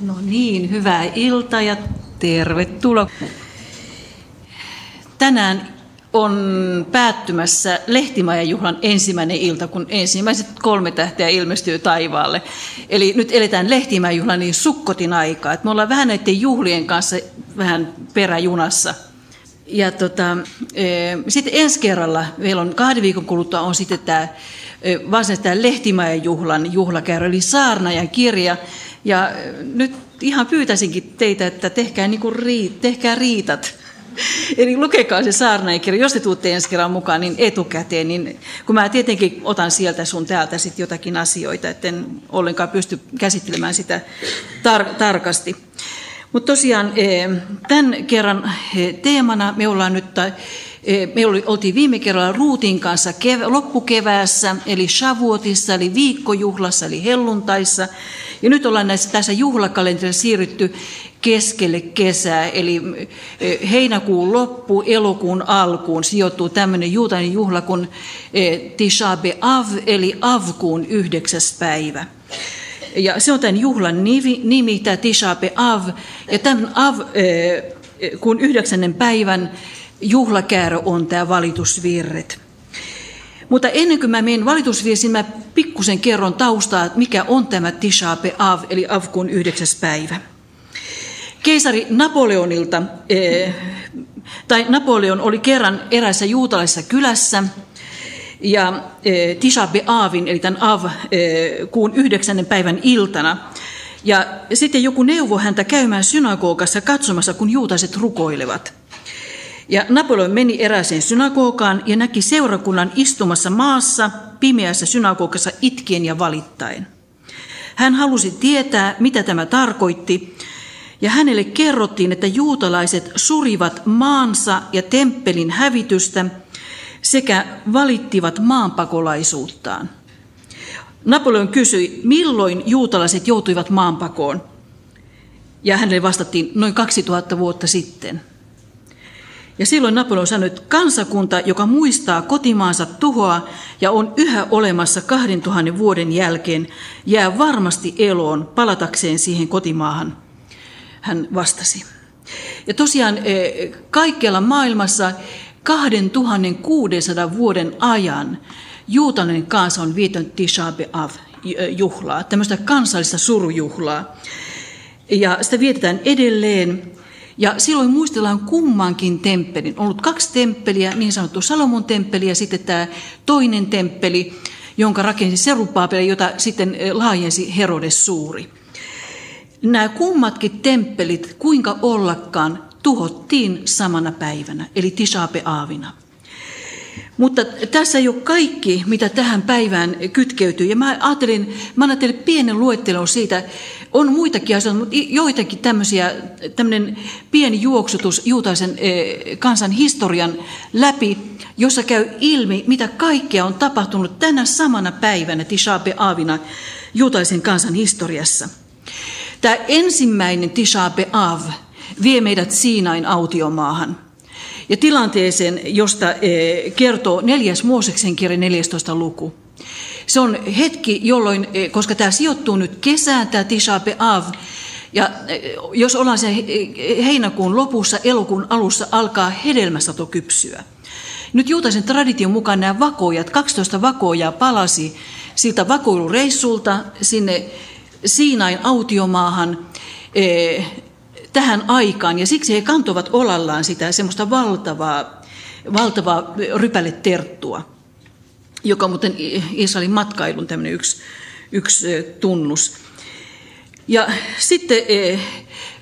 No niin, hyvää iltaa ja tervetuloa. Tänään on päättymässä Lehtimajan ensimmäinen ilta, kun ensimmäiset kolme tähteä ilmestyy taivaalle. Eli nyt eletään Lehtimajan juhlan niin sukkotin aikaa. me ollaan vähän näiden juhlien kanssa vähän peräjunassa. Ja tota, e, sitten ensi kerralla, meillä on kahden viikon kuluttua, on sitten tämä e, varsinaisesti tämä Lehtimäen juhlan juhlakäyrä, eli Saarnajan kirja. Ja e, nyt ihan pyytäisinkin teitä, että tehkää, niin kuin riit, tehkää riitat. Eli lukekaa se saarnaikirja, jos te tuutte ensi kerran mukaan, niin etukäteen, niin kun mä tietenkin otan sieltä sun täältä sit jotakin asioita, etten ollenkaan pysty käsittelemään sitä tar- tarkasti. Mutta tosiaan tämän kerran teemana me ollaan nyt, me oltiin viime kerralla Ruutin kanssa loppukeväässä, eli Shavuotissa, eli viikkojuhlassa, eli helluntaissa. Ja nyt ollaan näissä, tässä juhlakalenterissa siirrytty keskelle kesää, eli heinäkuun loppu, elokuun alkuun sijoittuu tämmöinen juutainen juhla kuin Tisha B'Av, eli Avkuun yhdeksäs päivä. Ja se on tämän juhlan nimi, nimi tämä Tisha B'Av. Ja tämän Av, kun yhdeksännen päivän juhlakäärö on tämä valitusvirret. Mutta ennen kuin mä menen valitusvirsiin, mä pikkusen kerron taustaa, mikä on tämä Tisha B'Av, eli Avkuun yhdeksäs päivä. Keisari Napoleonilta, tai Napoleon oli kerran erässä juutalaisessa kylässä, ja e, Tisha B'Avin, eli tämän Av, e, kuun yhdeksännen päivän iltana. Ja sitten joku neuvo häntä käymään synagogassa katsomassa, kun juutaiset rukoilevat. Ja Napoleon meni erääseen synagogaan ja näki seurakunnan istumassa maassa pimeässä synagogassa itkien ja valittaen. Hän halusi tietää, mitä tämä tarkoitti, ja hänelle kerrottiin, että juutalaiset surivat maansa ja temppelin hävitystä – sekä valittivat maanpakolaisuuttaan. Napoleon kysyi, milloin juutalaiset joutuivat maanpakoon. Ja hänelle vastattiin noin 2000 vuotta sitten. Ja silloin Napoleon sanoi, että kansakunta, joka muistaa kotimaansa tuhoa ja on yhä olemassa 2000 vuoden jälkeen, jää varmasti eloon palatakseen siihen kotimaahan. Hän vastasi. Ja tosiaan eh, kaikkialla maailmassa 2600 vuoden ajan juutalainen kansa on viettänyt Tisha B'Av juhlaa, tämmöistä kansallista surujuhlaa. Ja sitä vietetään edelleen. Ja silloin muistellaan kummankin temppelin. On ollut kaksi temppeliä, niin sanottu Salomon temppeli ja sitten tämä toinen temppeli, jonka rakensi Serupapeli, jota sitten eh, laajensi Herodes Suuri. Nämä kummatkin temppelit, kuinka ollakaan, tuhottiin samana päivänä, eli Tishape Aavina. Mutta tässä ei ole kaikki, mitä tähän päivään kytkeytyy. Ja mä ajattelin, mä teille pienen luettelon siitä. On muitakin asioita, mutta joitakin tämmöisiä, tämmöinen pieni juoksutus juutaisen eh, kansan historian läpi, jossa käy ilmi, mitä kaikkea on tapahtunut tänä samana päivänä Tishape Aavina juutaisen kansan historiassa. Tämä ensimmäinen Tishape Av vie meidät Siinain autiomaahan. Ja tilanteeseen, josta eh, kertoo neljäs Mooseksen kirja 14. luku. Se on hetki, jolloin, eh, koska tämä sijoittuu nyt kesään, tämä Tisha B'Av, ja eh, jos ollaan sen heinäkuun lopussa, elokuun alussa, alkaa hedelmäsato kypsyä. Nyt juutaisen tradition mukaan nämä vakoojat, 12 vakoojaa palasi siltä vakoilureissulta sinne Siinain autiomaahan tähän aikaan, ja siksi he kantovat olallaan sitä semmoista valtavaa, valtavaa rypäleterttua, joka on muuten Israelin matkailun tämmöinen yksi, yksi tunnus. Ja sitten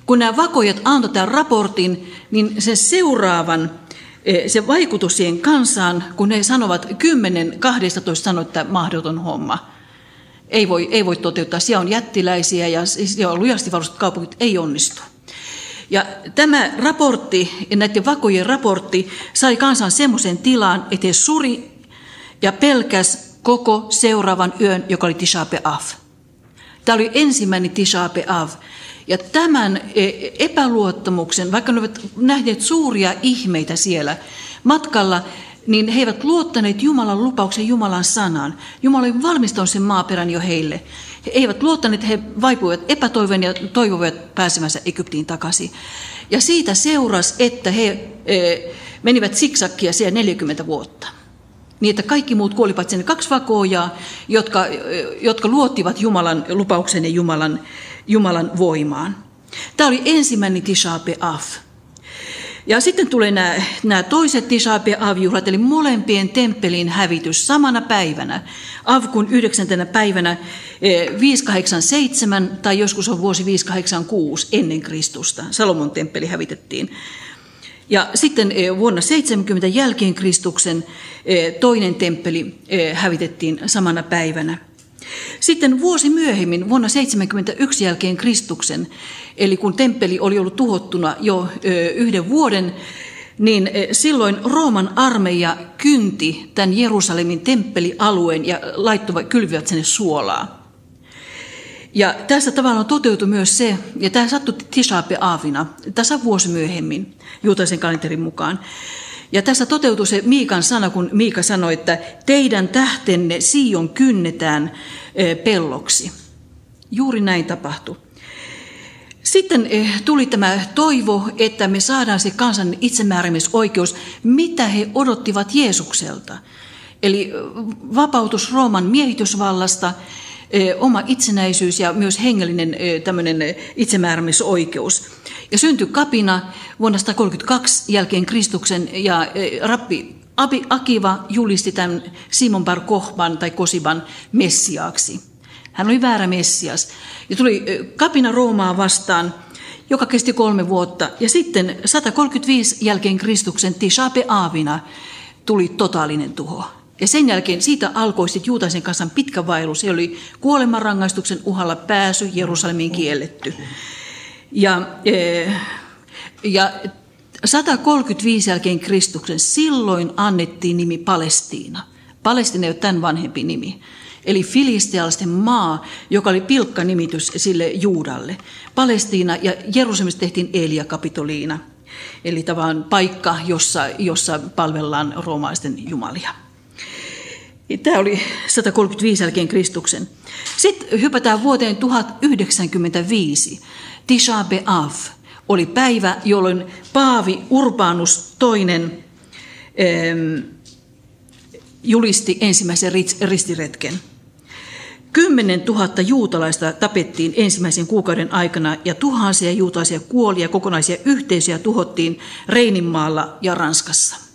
kun nämä vakojat antoivat tämän raportin, niin sen seuraavan se vaikutus siihen kansaan, kun ne sanovat 10, 12 sanoi, että mahdoton homma. Ei voi, ei voi toteuttaa. Siellä on jättiläisiä ja siellä on lujasti varustetut kaupungit. Ei onnistu. Ja tämä raportti, näiden vakojen raportti, sai kansan semmoisen tilaan, että he suri ja pelkäs koko seuraavan yön, joka oli Tisha B'Av. Tämä oli ensimmäinen Tisha B'Av. Ja tämän e, epäluottamuksen, vaikka ne ovat nähneet suuria ihmeitä siellä, matkalla niin he eivät luottaneet Jumalan lupauksen Jumalan sanaan. Jumala oli valmistanut sen maaperän jo heille. He eivät luottaneet, he vaipuivat epätoiveen ja toivoivat pääsemänsä Egyptiin takaisin. Ja siitä seurasi, että he e, menivät siksakkia siellä 40 vuotta. Niin, että kaikki muut kuolivat sinne kaksi vakoojaa, jotka, e, jotka luottivat Jumalan lupauksen ja Jumalan, Jumalan voimaan. Tämä oli ensimmäinen Tisha B'Av. Ja sitten tulee nämä, nämä toiset Tisha B'Av-juhlat, eli molempien temppelin hävitys samana päivänä. Avkun yhdeksäntenä päivänä 587 tai joskus on vuosi 586 ennen Kristusta. Salomon temppeli hävitettiin. Ja sitten vuonna 70 jälkeen Kristuksen toinen temppeli hävitettiin samana päivänä. Sitten vuosi myöhemmin, vuonna 71 jälkeen Kristuksen, eli kun temppeli oli ollut tuhottuna jo yhden vuoden, niin silloin Rooman armeija kynti tämän Jerusalemin temppelialueen ja laittoi, kylvivät sinne suolaa. Ja tässä tavallaan toteutui myös se, ja tämä sattui Tisha Aavina, tasa vuosi myöhemmin, juutaisen kalenterin mukaan. Ja tässä toteutui se Miikan sana, kun Miika sanoi, että teidän tähtenne Sion kynnetään pelloksi. Juuri näin tapahtui. Sitten tuli tämä toivo, että me saadaan se kansan itsemääräämisoikeus, mitä he odottivat Jeesukselta. Eli vapautus Rooman miehitysvallasta, oma itsenäisyys ja myös hengellinen tämmöinen itsemääräämisoikeus. Ja syntyi kapina vuonna 132 jälkeen Kristuksen ja rappi Abi Akiva julisti tämän Simon Bar Kohban tai Kosiban messiaaksi. Hän oli väärä messias. Ja tuli kapina Roomaa vastaan, joka kesti kolme vuotta. Ja sitten 135 jälkeen Kristuksen Tishape Aavina tuli totaalinen tuho. Ja sen jälkeen siitä alkoi sitten juutaisen kansan pitkä vaellus. Se oli kuolemanrangaistuksen uhalla pääsy Jerusalemiin kielletty. Ja, ja 135 jälkeen Kristuksen silloin annettiin nimi Palestiina. Palestiina ei ole tämän vanhempi nimi. Eli filistealaisten maa, joka oli pilkka nimitys sille Juudalle. Palestiina ja Jerusalemista tehtiin Elia Kapitoliina. Eli tavallaan paikka, jossa, jossa palvellaan roomalaisten jumalia. Tämä oli 135 jälkeen Kristuksen. Sitten hypätään vuoteen 1095. Tisha B'Av oli päivä, jolloin Paavi Urbanus II julisti ensimmäisen ristiretken. Kymmenen tuhatta juutalaista tapettiin ensimmäisen kuukauden aikana ja tuhansia juutalaisia kuolia, kokonaisia yhteisöjä tuhottiin Reininmaalla ja Ranskassa.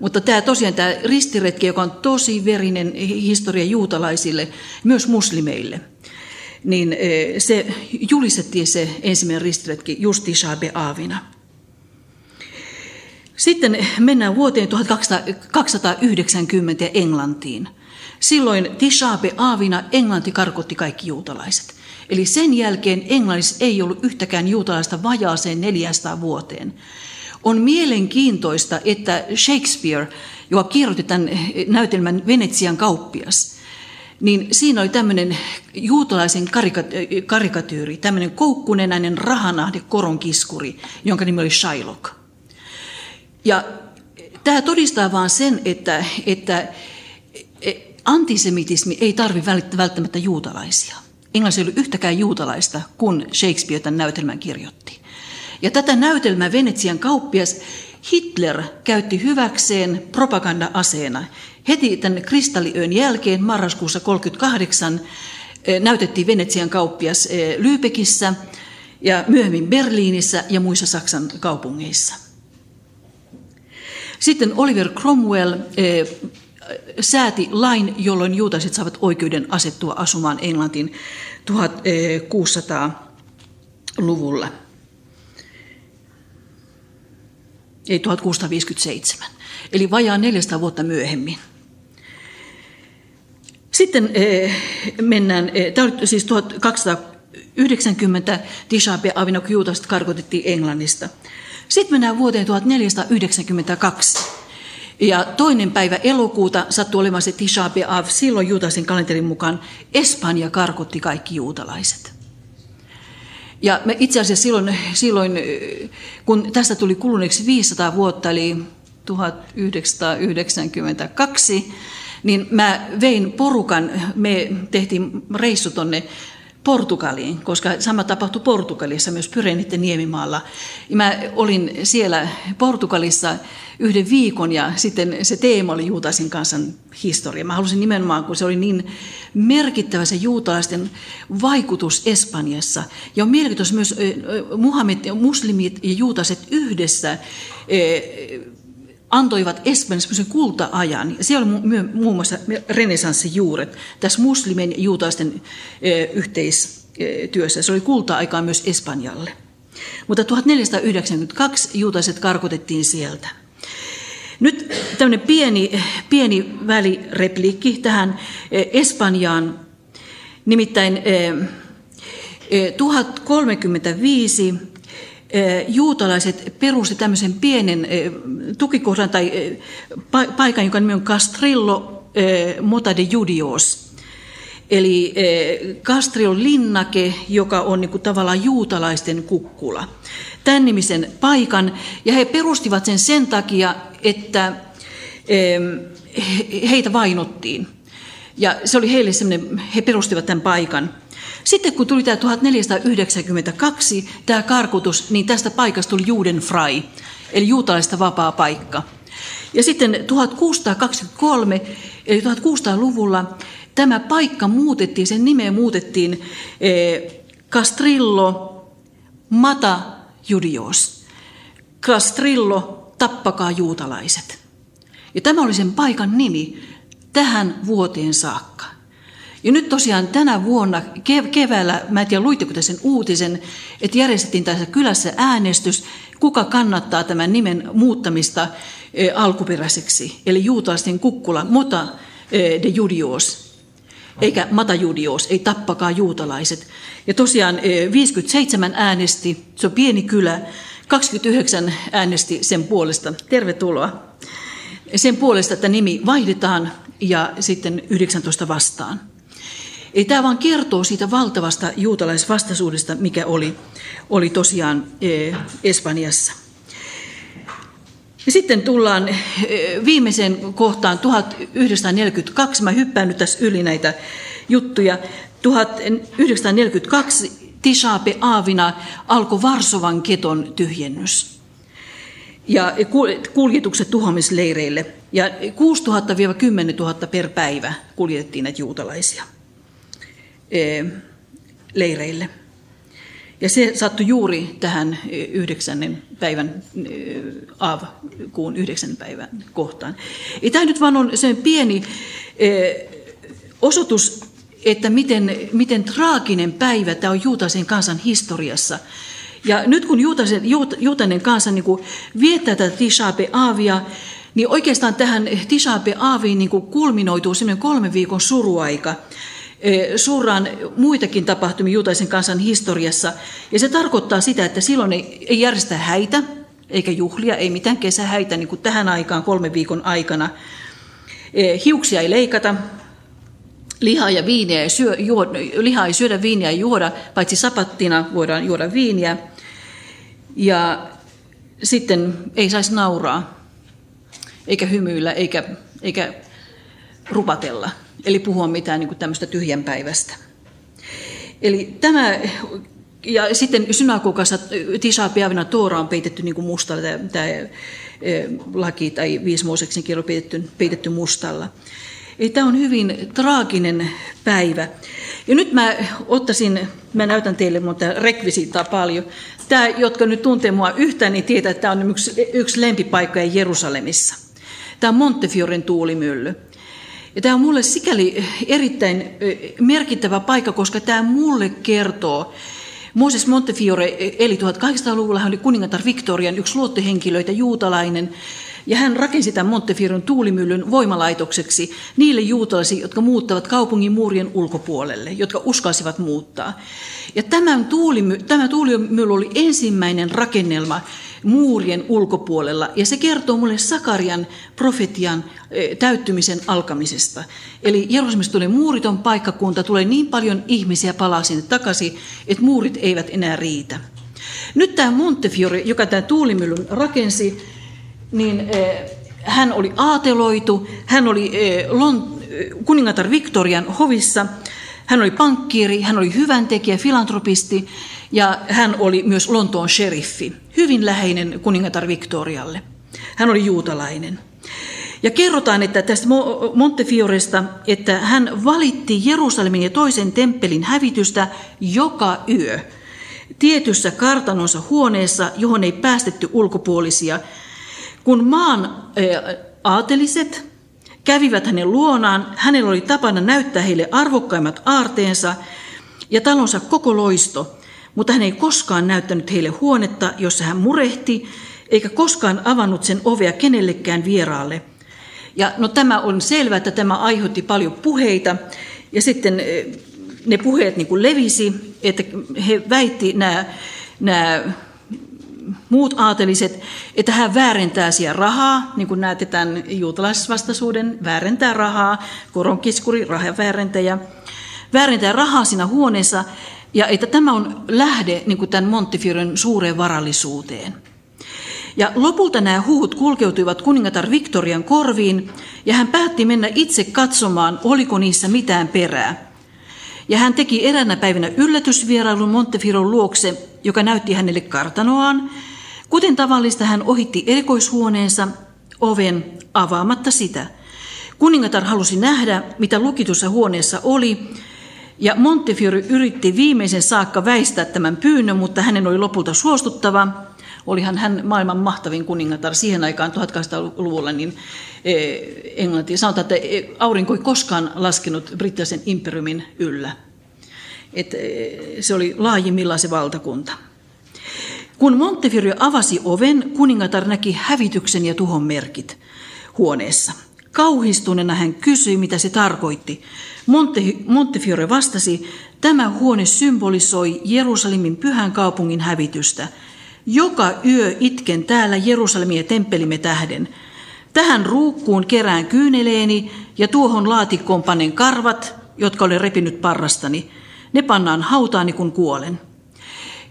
Mutta tämä tosiaan tämä ristiretki, joka on tosi verinen historia juutalaisille, myös muslimeille – niin se julistettiin se ensimmäinen ristiretki just Tisha Aavina. Sitten mennään vuoteen 1290 Englantiin. Silloin Tisha Aavina Englanti karkotti kaikki juutalaiset. Eli sen jälkeen Englannissa ei ollut yhtäkään juutalaista vajaaseen 400 vuoteen. On mielenkiintoista, että Shakespeare, joka kirjoitti tämän näytelmän Venetsian kauppias – niin siinä oli tämmöinen juutalaisen karikatyyri, tämmöinen koukkunenäinen rahanahde koronkiskuri, jonka nimi oli Shylock. Ja tämä todistaa vain sen, että, että antisemitismi ei tarvi välttämättä juutalaisia. Englannissa ei ollut yhtäkään juutalaista, kun Shakespeare tämän näytelmän kirjoitti. Ja tätä näytelmää Venetsian kauppias Hitler käytti hyväkseen propaganda-aseena. Heti tämän kristalliöön jälkeen marraskuussa 1938 eh, näytettiin Venetsian kauppias eh, Lübeckissä ja myöhemmin Berliinissä ja muissa Saksan kaupungeissa. Sitten Oliver Cromwell eh, sääti lain, jolloin juutalaiset saavat oikeuden asettua asumaan Englantiin 1600-luvulla. Ei 1657, eli vajaa 400 vuotta myöhemmin. Sitten eh, mennään, eh, tämä oli siis 1290, Tishabe Avinok Juutasta karkotettiin Englannista. Sitten mennään vuoteen 1492. Ja toinen päivä elokuuta sattui olemaan se Tisha B'Av, silloin juutaisen kalenterin mukaan Espanja karkotti kaikki juutalaiset. Ja me itse asiassa silloin, silloin, kun tästä tuli kuluneeksi 500 vuotta, eli 1992, niin mä vein porukan, me tehtiin reissu tonne Portugaliin, koska sama tapahtui Portugalissa, myös Pyrenitten niemimaalla. Ja mä olin siellä Portugalissa yhden viikon ja sitten se teema oli juutalaisen kansan historia. Mä halusin nimenomaan, kun se oli niin merkittävä se juutalaisten vaikutus Espanjassa. Ja on mielenkiintoista myös Muhammed, muslimit ja juutalaiset yhdessä antoivat Espanjassa kulta-ajan. Siellä oli muun muassa renesanssin juuret tässä muslimien ja juutalaisten yhteistyössä. Se oli kulta-aikaa myös Espanjalle. Mutta 1492 juutalaiset karkotettiin sieltä. Nyt tämmöinen pieni, pieni välirepliikki tähän Espanjaan. Nimittäin 1035 juutalaiset perusti tämmöisen pienen tukikohdan tai paikan, joka nimi on Castrillo Mota de Judios. Eli Castrillo linnake, joka on niin kuin tavallaan juutalaisten kukkula. Tämän nimisen paikan, ja he perustivat sen sen takia, että heitä vainottiin. Ja se oli heille semmoinen, he perustivat tämän paikan. Sitten kun tuli tämä 1492, tämä karkutus, niin tästä paikasta tuli Judenfrei, eli juutalaista vapaa paikka. Ja sitten 1623, eli 1600-luvulla, tämä paikka muutettiin, sen nimeä muutettiin eh, Castrillo Mata Judios. Castrillo, tappakaa juutalaiset. Ja tämä oli sen paikan nimi tähän vuoteen saakka. Ja nyt tosiaan tänä vuonna keväällä, mä en tiedä luitteko te sen uutisen, että järjestettiin tässä kylässä äänestys, kuka kannattaa tämän nimen muuttamista e, alkuperäiseksi, eli juutalaisten kukkula, mota e, de judios, eikä mata judios, ei tappakaa juutalaiset. Ja tosiaan 57 e, äänesti, se on pieni kylä, 29 äänesti sen puolesta. Tervetuloa. Sen puolesta, että nimi vaihdetaan ja sitten 19 vastaan. Ei tämä vaan kertoo siitä valtavasta juutalaisvastaisuudesta, mikä oli, oli tosiaan e, Espanjassa. Ja sitten tullaan e, viimeiseen kohtaan 1942. Mä hyppään nyt tässä yli näitä juttuja. 1942 Tishape Aavina alkoi Varsovan keton tyhjennys ja kuljetukset tuhoamisleireille. Ja 6 000-10 000 per päivä kuljetettiin näitä juutalaisia. Eh, leireille. Ja se sattui juuri tähän yhdeksännen päivän, eh, Av, kuun yhdeksän päivän kohtaan. Ja tämä nyt vaan on sen pieni osoitus, että miten, miten traaginen päivä tämä on juutaisen kansan historiassa. Ja nyt kun juutaisen, juutainen kansa niin kuin viettää tätä Tishabe Aavia, niin oikeastaan tähän Tishabe Aaviin niin kulminoituu semmoinen kolmen viikon suruaika – suuraan muitakin tapahtumia juutaisen kansan historiassa. Ja se tarkoittaa sitä, että silloin ei, järjestä häitä, eikä juhlia, ei mitään kesähäitä niin kuin tähän aikaan kolmen viikon aikana. Hiuksia ei leikata, lihaa ja viiniä ei, syö, juo, lihaa ei syödä, viiniä ei juoda, paitsi sapattina voidaan juoda viiniä. Ja sitten ei saisi nauraa, eikä hymyillä, eikä, eikä rupatella eli puhua mitään niin tämmöistä tyhjänpäivästä. Eli tämä, ja sitten synagogassa Tisha Piavina Toora on peitetty niin mustalla, tämä, tämä laki tai viisi Mooseksen kirja on peitetty, peitetty mustalla. Eli tämä on hyvin traaginen päivä. Ja nyt mä ottaisin, mä näytän teille monta rekvisiittaa paljon. Tämä, jotka nyt tuntee mua yhtään, niin tietää, että tämä on yksi, yksi lempipaikka Jerusalemissa. Tämä on Montefioren tuulimylly. Ja tämä on mulle sikäli erittäin merkittävä paikka, koska tämä mulle kertoo, Moses Montefiore eli 1800-luvulla, hän oli kuningatar Victorian yksi luottohenkilöitä, juutalainen, ja hän rakensi tämän Montefioren tuulimyllyn voimalaitokseksi niille juutalaisille, jotka muuttavat kaupungin muurien ulkopuolelle, jotka uskalsivat muuttaa. Ja tämän tuulimy, tämä tuulimylly oli ensimmäinen rakennelma, muurien ulkopuolella. Ja se kertoo mulle Sakarian profetian eh, täyttymisen alkamisesta. Eli Jerusalemista tulee muuriton paikkakunta, tulee niin paljon ihmisiä palaa sinne takaisin, että muurit eivät enää riitä. Nyt tämä Montefiore, joka tämä tuulimyllyn rakensi, niin eh, hän oli aateloitu, hän oli Lont- kuningatar Victorian hovissa, hän oli pankkiiri, hän oli hyväntekijä, filantropisti ja hän oli myös Lontoon sheriffi, hyvin läheinen kuningatar Victorialle. Hän oli juutalainen. Ja kerrotaan, että tästä Montefioresta, että hän valitti Jerusalemin ja toisen temppelin hävitystä joka yö tietyssä kartanonsa huoneessa, johon ei päästetty ulkopuolisia. Kun maan aateliset kävivät hänen luonaan, hänellä oli tapana näyttää heille arvokkaimmat aarteensa ja talonsa koko loisto, mutta hän ei koskaan näyttänyt heille huonetta, jossa hän murehti, eikä koskaan avannut sen ovea kenellekään vieraalle. Ja no tämä on selvää, että tämä aiheutti paljon puheita, ja sitten ne puheet niin kuin levisi, että he väitti nämä, nämä muut aateliset, että hän väärentää siellä rahaa, niin kuin näette tämän juutalaisvastaisuuden, väärentää rahaa, koronkiskuri, rahaväärentäjä, väärentää rahaa siinä huoneessa, ja että tämä on lähde niin kuin tämän Montifioren suureen varallisuuteen. Ja lopulta nämä huut kulkeutuivat kuningatar Victorian korviin, ja hän päätti mennä itse katsomaan, oliko niissä mitään perää. Ja hän teki eräänä päivänä yllätysvierailun Montefiron luokse, joka näytti hänelle kartanoaan. Kuten tavallista hän ohitti erikoishuoneensa oven avaamatta sitä. Kuningatar halusi nähdä, mitä lukitussa huoneessa oli, ja Montefiore yritti viimeisen saakka väistää tämän pyynnön, mutta hänen oli lopulta suostuttava. Olihan hän maailman mahtavin kuningatar siihen aikaan 1800-luvulla, niin e, Englanti sanotaan, että e, aurinko ei koskaan laskenut brittiläisen imperiumin yllä. Et e, se oli laajimmillaan se valtakunta. Kun Montefiore avasi oven, kuningatar näki hävityksen ja tuhon merkit huoneessa. Kauhistuneena hän kysyi, mitä se tarkoitti. Monte, Montefiore vastasi, tämä huone symbolisoi Jerusalemin pyhän kaupungin hävitystä. Joka yö itken täällä Jerusalemin ja temppelimme tähden. Tähän ruukkuun kerään kyyneleeni ja tuohon laatikkoon panen karvat, jotka olen repinyt parrastani. Ne pannaan hautaani, kun kuolen.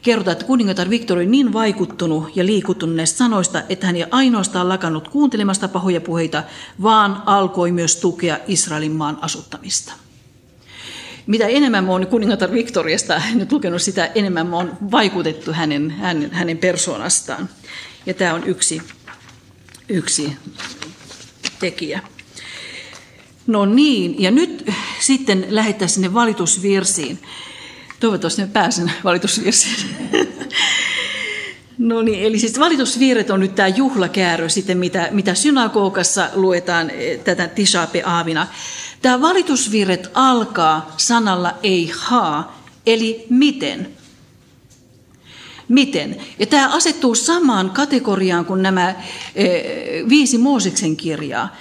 Kerrotaan, että kuningatar Viktor oli niin vaikuttunut ja liikuttunut näistä sanoista, että hän ei ainoastaan lakannut kuuntelemasta pahoja puheita, vaan alkoi myös tukea Israelin maan asuttamista. Mitä enemmän mä oon kuningatar Victoriasta nyt lukenut, sitä enemmän mä oon vaikutettu hänen, hänen, hänen persoonastaan. Ja tämä on yksi, yksi tekijä. No niin, ja nyt sitten lähdetään sinne valitusvirsiin. Toivottavasti pääsen valitusvirsiin. No niin, eli siis valitusvirret on nyt tämä juhlakäärö, sitten mitä, mitä synagogassa luetaan eh, tätä Tishape Aavina. Tämä valitusvirret alkaa sanalla ei haa, eli miten. Miten? Ja tämä asettuu samaan kategoriaan kuin nämä e, viisi Mooseksen kirjaa.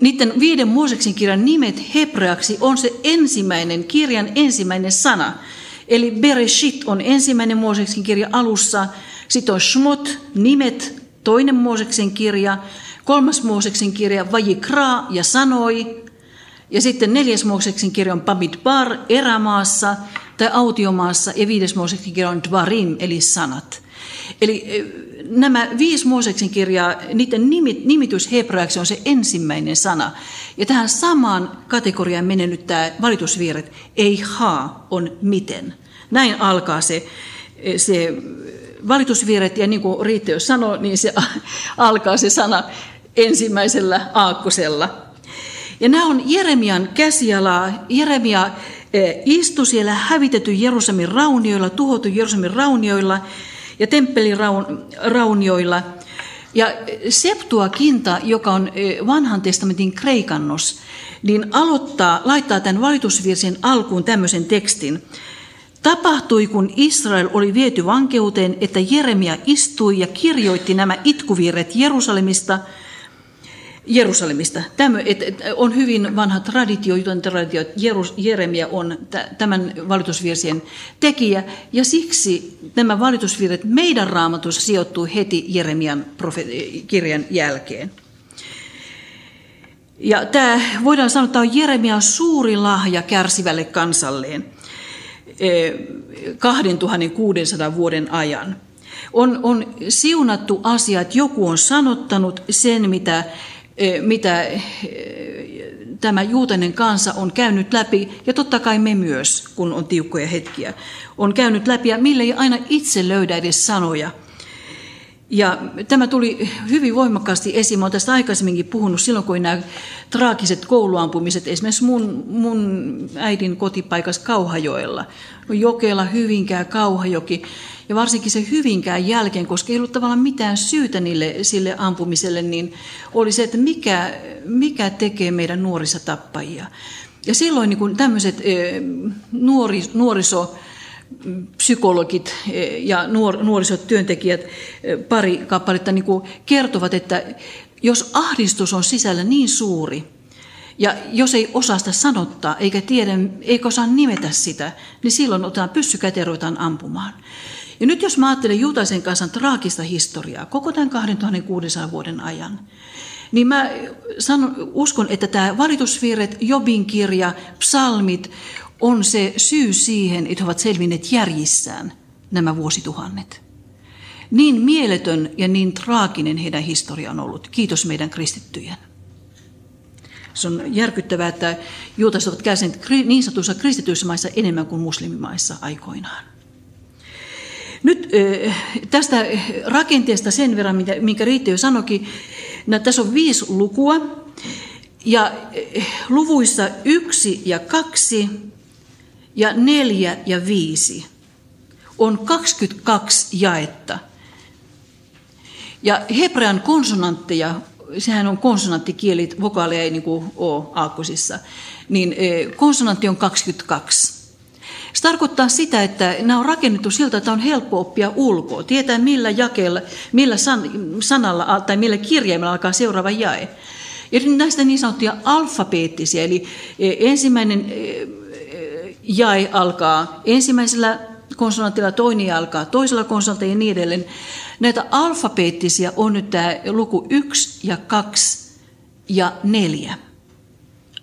Niiden viiden Mooseksen kirjan nimet hebreaksi on se ensimmäinen, kirjan ensimmäinen sana. Eli Bereshit on ensimmäinen Mooseksen kirja alussa, sitten on Shmot, nimet, toinen Mooseksen kirja, kolmas Mooseksen kirja Vajikra ja sanoi, ja sitten neljäs Mooseksen kirja on Bar erämaassa tai autiomaassa ja viides Mooseksen kirja on Dvarim eli sanat. Eli nämä viisi Mooseksen kirjaa, niiden nimitys hebreaksi on se ensimmäinen sana. Ja tähän samaan kategoriaan menee nyt tämä valitusviiret. Ei haa on miten. Näin alkaa se, se valitusviiret ja niin kuin Riitte jos sanoi, niin se alkaa se sana ensimmäisellä aakkosella. Ja nämä on Jeremian käsialaa. Jeremia eh, istui siellä hävitetty Jerusalemin raunioilla, tuhottu Jerusalemin raunioilla ja temppelin raunioilla. Ja Septuakinta, joka on eh, vanhan testamentin kreikannos, niin aloittaa, laittaa tämän valitusvirsen alkuun tämmöisen tekstin. Tapahtui, kun Israel oli viety vankeuteen, että Jeremia istui ja kirjoitti nämä itkuvirret Jerusalemista – Jerusalemista. Tämä on hyvin vanha traditio, juton traditio, Jeremia on tämän valitusvirsien tekijä, ja siksi nämä valitusvirret meidän raamatussa sijoittuu heti Jeremian kirjan jälkeen. Ja tämä, voidaan sanoa, että tämä on Jeremian suuri lahja kärsivälle kansalleen 2600 e, vuoden ajan. On, on siunattu asia, että joku on sanottanut sen, mitä mitä tämä juutalainen kansa on käynyt läpi, ja totta kai me myös, kun on tiukkoja hetkiä, on käynyt läpi, ja mille ei aina itse löydä edes sanoja. Ja tämä tuli hyvin voimakkaasti esiin. Olen tästä aikaisemminkin puhunut silloin, kun nämä traagiset kouluampumiset, esimerkiksi mun, mun äidin kotipaikas Kauhajoella, Jokela, Hyvinkää, Kauhajoki, ja varsinkin se Hyvinkään jälkeen, koska ei ollut tavallaan mitään syytä niille, sille ampumiselle, niin oli se, että mikä, mikä tekee meidän nuorissa tappajia. Ja silloin niin kuin tämmöiset nuori, nuoriso psykologit ja nuor, nuorisotyöntekijät pari kappaletta niin kertovat, että jos ahdistus on sisällä niin suuri, ja jos ei osaa sitä sanottaa, eikä tiedä, eikä osaa nimetä sitä, niin silloin otetaan pyssy käteen ruvetaan ampumaan. Ja nyt jos mä ajattelen juutaisen kansan traagista historiaa koko tämän 2600 vuoden ajan, niin mä sanon, uskon, että tämä valitusvirret, Jobin kirja, psalmit on se syy siihen, että he ovat selvinneet järjissään nämä vuosituhannet. Niin mieletön ja niin traaginen heidän historia on ollut. Kiitos meidän kristittyjen. Se on järkyttävää, että juutalaiset ovat kärsineet niin sanotuissa kristityissä maissa enemmän kuin muslimimaissa aikoinaan. Nyt tästä rakenteesta sen verran, minkä Riitti jo sanoikin, tässä on viisi lukua, ja luvuissa yksi ja kaksi ja neljä ja viisi on 22 jaetta. Ja hebrean konsonantteja, sehän on konsonanttikieli, vokaaleja ei niin kuin ole aakkosissa, niin konsonantti on 22. Se tarkoittaa sitä, että nämä on rakennettu siltä, että on helppo oppia ulkoa. Tietää millä jakeella, millä san, sanalla tai millä kirjaimella alkaa seuraava jae. Ja näistä niin sanottuja alfabeettisia, eli e, ensimmäinen e, jae alkaa ensimmäisellä konsonantilla, toinen alkaa toisella konsonantilla ja niin edelleen. Näitä alfabeettisia on nyt tämä luku 1 ja 2 ja 4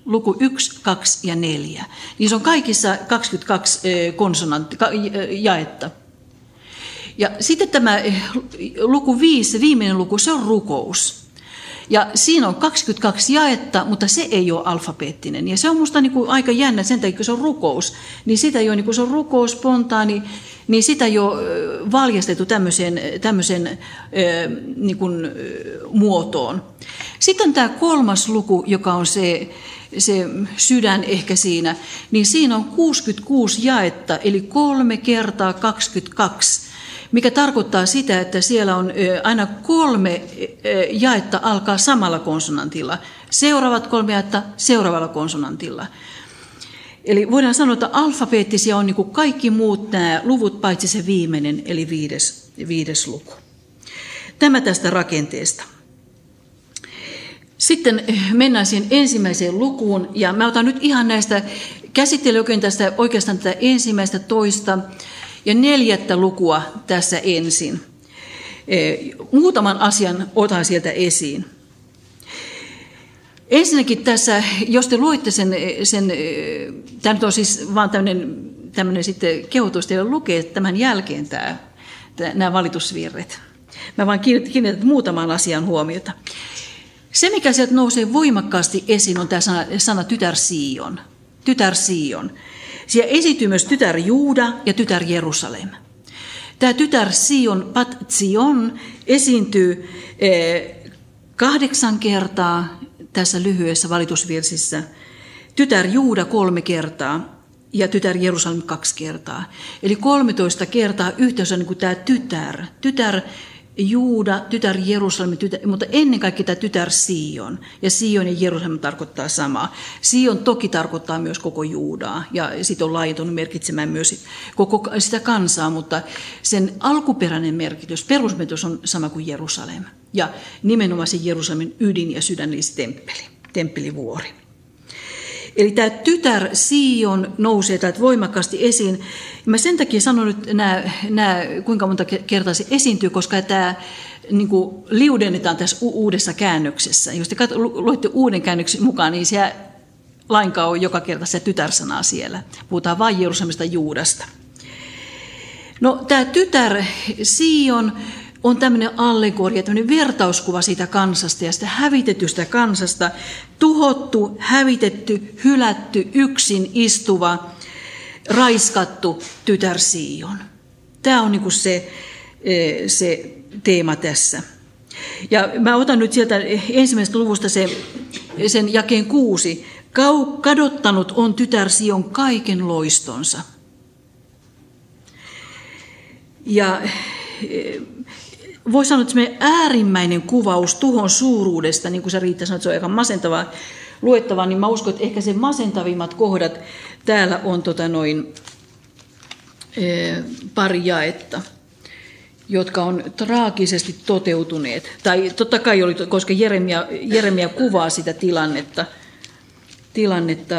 luku 1, 2 ja 4. Niin se on kaikissa 22 konsonantti, jaetta. Ja sitten tämä luku 5, viimeinen luku, se on rukous. Ja siinä on 22 jaetta, mutta se ei ole alfabeettinen. Ja se on minusta niin kuin aika jännä sen takia, kun se on rukous. Niin sitä jo, niin kun se on rukous, spontaani, niin sitä jo valjastettu tämmöiseen, tämmöiseen niin kuin, muotoon. Sitten on tämä kolmas luku, joka on se se sydän ehkä siinä, niin siinä on 66 jaetta, eli kolme kertaa 22, mikä tarkoittaa sitä, että siellä on aina kolme jaetta alkaa samalla konsonantilla. Seuraavat kolme jaetta seuraavalla konsonantilla. Eli voidaan sanoa, että alfabeettisia on niin kuin kaikki muut nämä luvut, paitsi se viimeinen, eli viides, viides luku. Tämä tästä rakenteesta. Sitten mennään siihen ensimmäiseen lukuun, ja mä otan nyt ihan näistä, käsittely oikein tästä oikeastaan tätä ensimmäistä, toista ja neljättä lukua tässä ensin. E, muutaman asian otan sieltä esiin. Ensinnäkin tässä, jos te luitte sen, sen tämä nyt on siis vaan tämmöinen, tämmöinen sitten kehotus teille lukea tämän jälkeen tämä, nämä valitusvirret. Mä vaan kiinnitän muutamaan asian huomiota. Se, mikä sieltä nousee voimakkaasti esiin, on tämä sana, sana tytär Sion. Tytär Sion. Siellä esiintyy myös tytär Juuda ja tytär Jerusalem. Tämä tytär Sion, Pat Sion, esiintyy eh, kahdeksan kertaa tässä lyhyessä valitusvirsissä. Tytär Juuda kolme kertaa ja tytär Jerusalem kaksi kertaa. Eli 13 kertaa yhteensä niin kuin tämä tytär. Tytär Juuda, tytär Jerusalem, tytär, mutta ennen kaikkea tämä tytär Sion. Ja Sion ja Jerusalem tarkoittaa samaa. Sion toki tarkoittaa myös koko Juudaa ja sitten on laajentunut merkitsemään myös koko sitä kansaa, mutta sen alkuperäinen merkitys, perusmerkitys on sama kuin Jerusalem. Ja nimenomaan se Jerusalemin ydin ja sydän, eli se temppeli, temppelivuori. Eli tämä tytär Sion nousee täältä voimakkaasti esiin. Mä sen takia sanon nyt nämä, nämä kuinka monta kertaa se esiintyy, koska tämä niin kuin liudennetaan tässä uudessa käännöksessä. Jos te luette uuden käännöksen mukaan, niin se lainkaan on joka kerta se tytärsanaa siellä. Puhutaan vain Jerusalemista Juudasta. No tämä tytär Sion on tämmöinen allegoria, tämmöinen vertauskuva siitä kansasta ja sitä hävitetystä kansasta. Tuhottu, hävitetty, hylätty, yksin istuva, raiskattu tytär Sion. Tämä on niin se, e, se teema tässä. Ja mä otan nyt sieltä ensimmäisestä luvusta se, sen jakeen kuusi. Kadottanut on tytär Sion kaiken loistonsa. Ja e, voi sanoa, että se äärimmäinen kuvaus tuhon suuruudesta, niin kuin sä Riitta sanoit, se on aika masentavaa luettavaa, niin mä uskon, että ehkä se masentavimmat kohdat täällä on tota noin, e, pari jaetta jotka on traagisesti toteutuneet. Tai totta kai oli, koska Jeremia, Jeremia kuvaa sitä tilannetta, tilannetta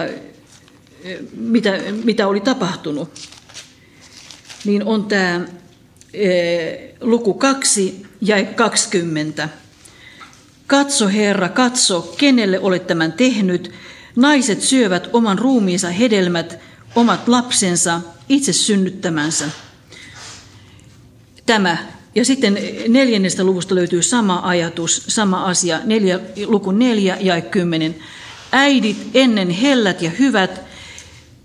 mitä, mitä oli tapahtunut, niin on tämä luku 2 ja 20. Katso Herra, katso, kenelle olet tämän tehnyt. Naiset syövät oman ruumiinsa hedelmät, omat lapsensa, itse synnyttämänsä. Tämä. Ja sitten neljännestä luvusta löytyy sama ajatus, sama asia, neljä, luku neljä ja kymmenen. Äidit ennen hellät ja hyvät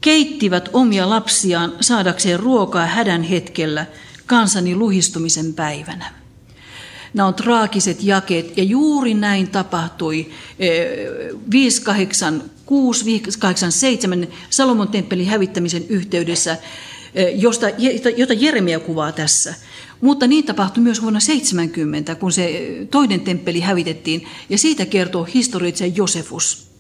keittivät omia lapsiaan saadakseen ruokaa hädän hetkellä kansani luhistumisen päivänä. Nämä on traagiset jakeet ja juuri näin tapahtui 586, 587 Salomon temppelin hävittämisen yhteydessä, eh, josta, jota Jeremia kuvaa tässä. Mutta niin tapahtui myös vuonna 70, kun se toinen temppeli hävitettiin, ja siitä kertoo historioitsija Josefus.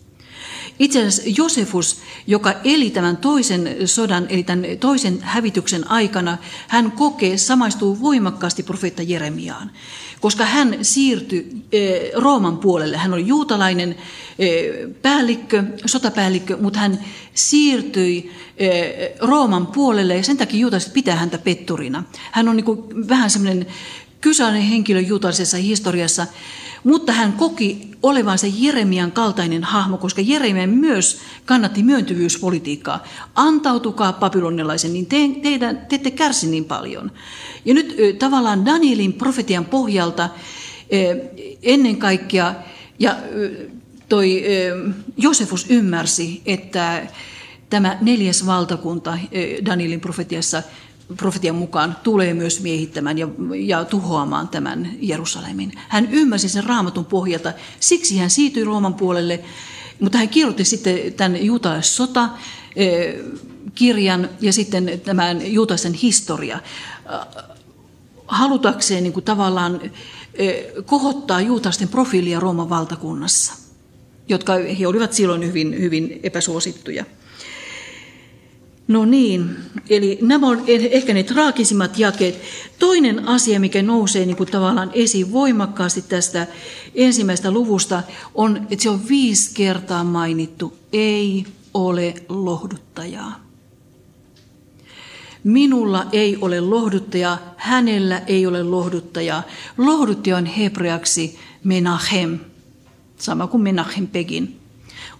Itse asiassa Josefus, joka eli tämän toisen sodan, eli tämän toisen hävityksen aikana, hän kokee, samaistuu voimakkaasti profeetta Jeremiaan, koska hän siirtyi eh, Rooman puolelle. Hän oli juutalainen eh, päällikkö, sotapäällikkö, mutta hän siirtyi eh, Rooman puolelle ja sen takia juutalaiset pitää häntä petturina. Hän on niin vähän semmoinen kysäinen henkilö juutalaisessa historiassa, mutta hän koki olevansa Jeremian kaltainen hahmo, koska Jeremia myös kannatti myöntyvyyspolitiikkaa. Antautukaa babylonilaisen, niin te, teidän, te ette kärsi niin paljon. Ja nyt tavallaan Danielin profetian pohjalta ennen kaikkea, ja toi Josefus ymmärsi, että tämä neljäs valtakunta Danielin profetiassa profetian mukaan tulee myös miehittämään ja, ja tuhoamaan tämän Jerusalemin. Hän ymmärsi sen raamatun pohjalta, siksi hän siirtyi Rooman puolelle, mutta hän kirjoitti sitten tämän juutalaissota eh, kirjan ja sitten tämän juutalaisen historia eh, halutakseen niin kuin tavallaan eh, kohottaa juutalaisten profiilia Rooman valtakunnassa, jotka he olivat silloin hyvin, hyvin epäsuosittuja. No niin, eli nämä on ehkä ne traagisimmat jakeet. Toinen asia, mikä nousee niin kuin tavallaan esiin voimakkaasti tästä ensimmäistä luvusta, on, että se on viisi kertaa mainittu, ei ole lohduttajaa. Minulla ei ole lohduttajaa, hänellä ei ole lohduttajaa. Lohduttaja on hebreaksi Menachem, sama kuin Menachem Pegin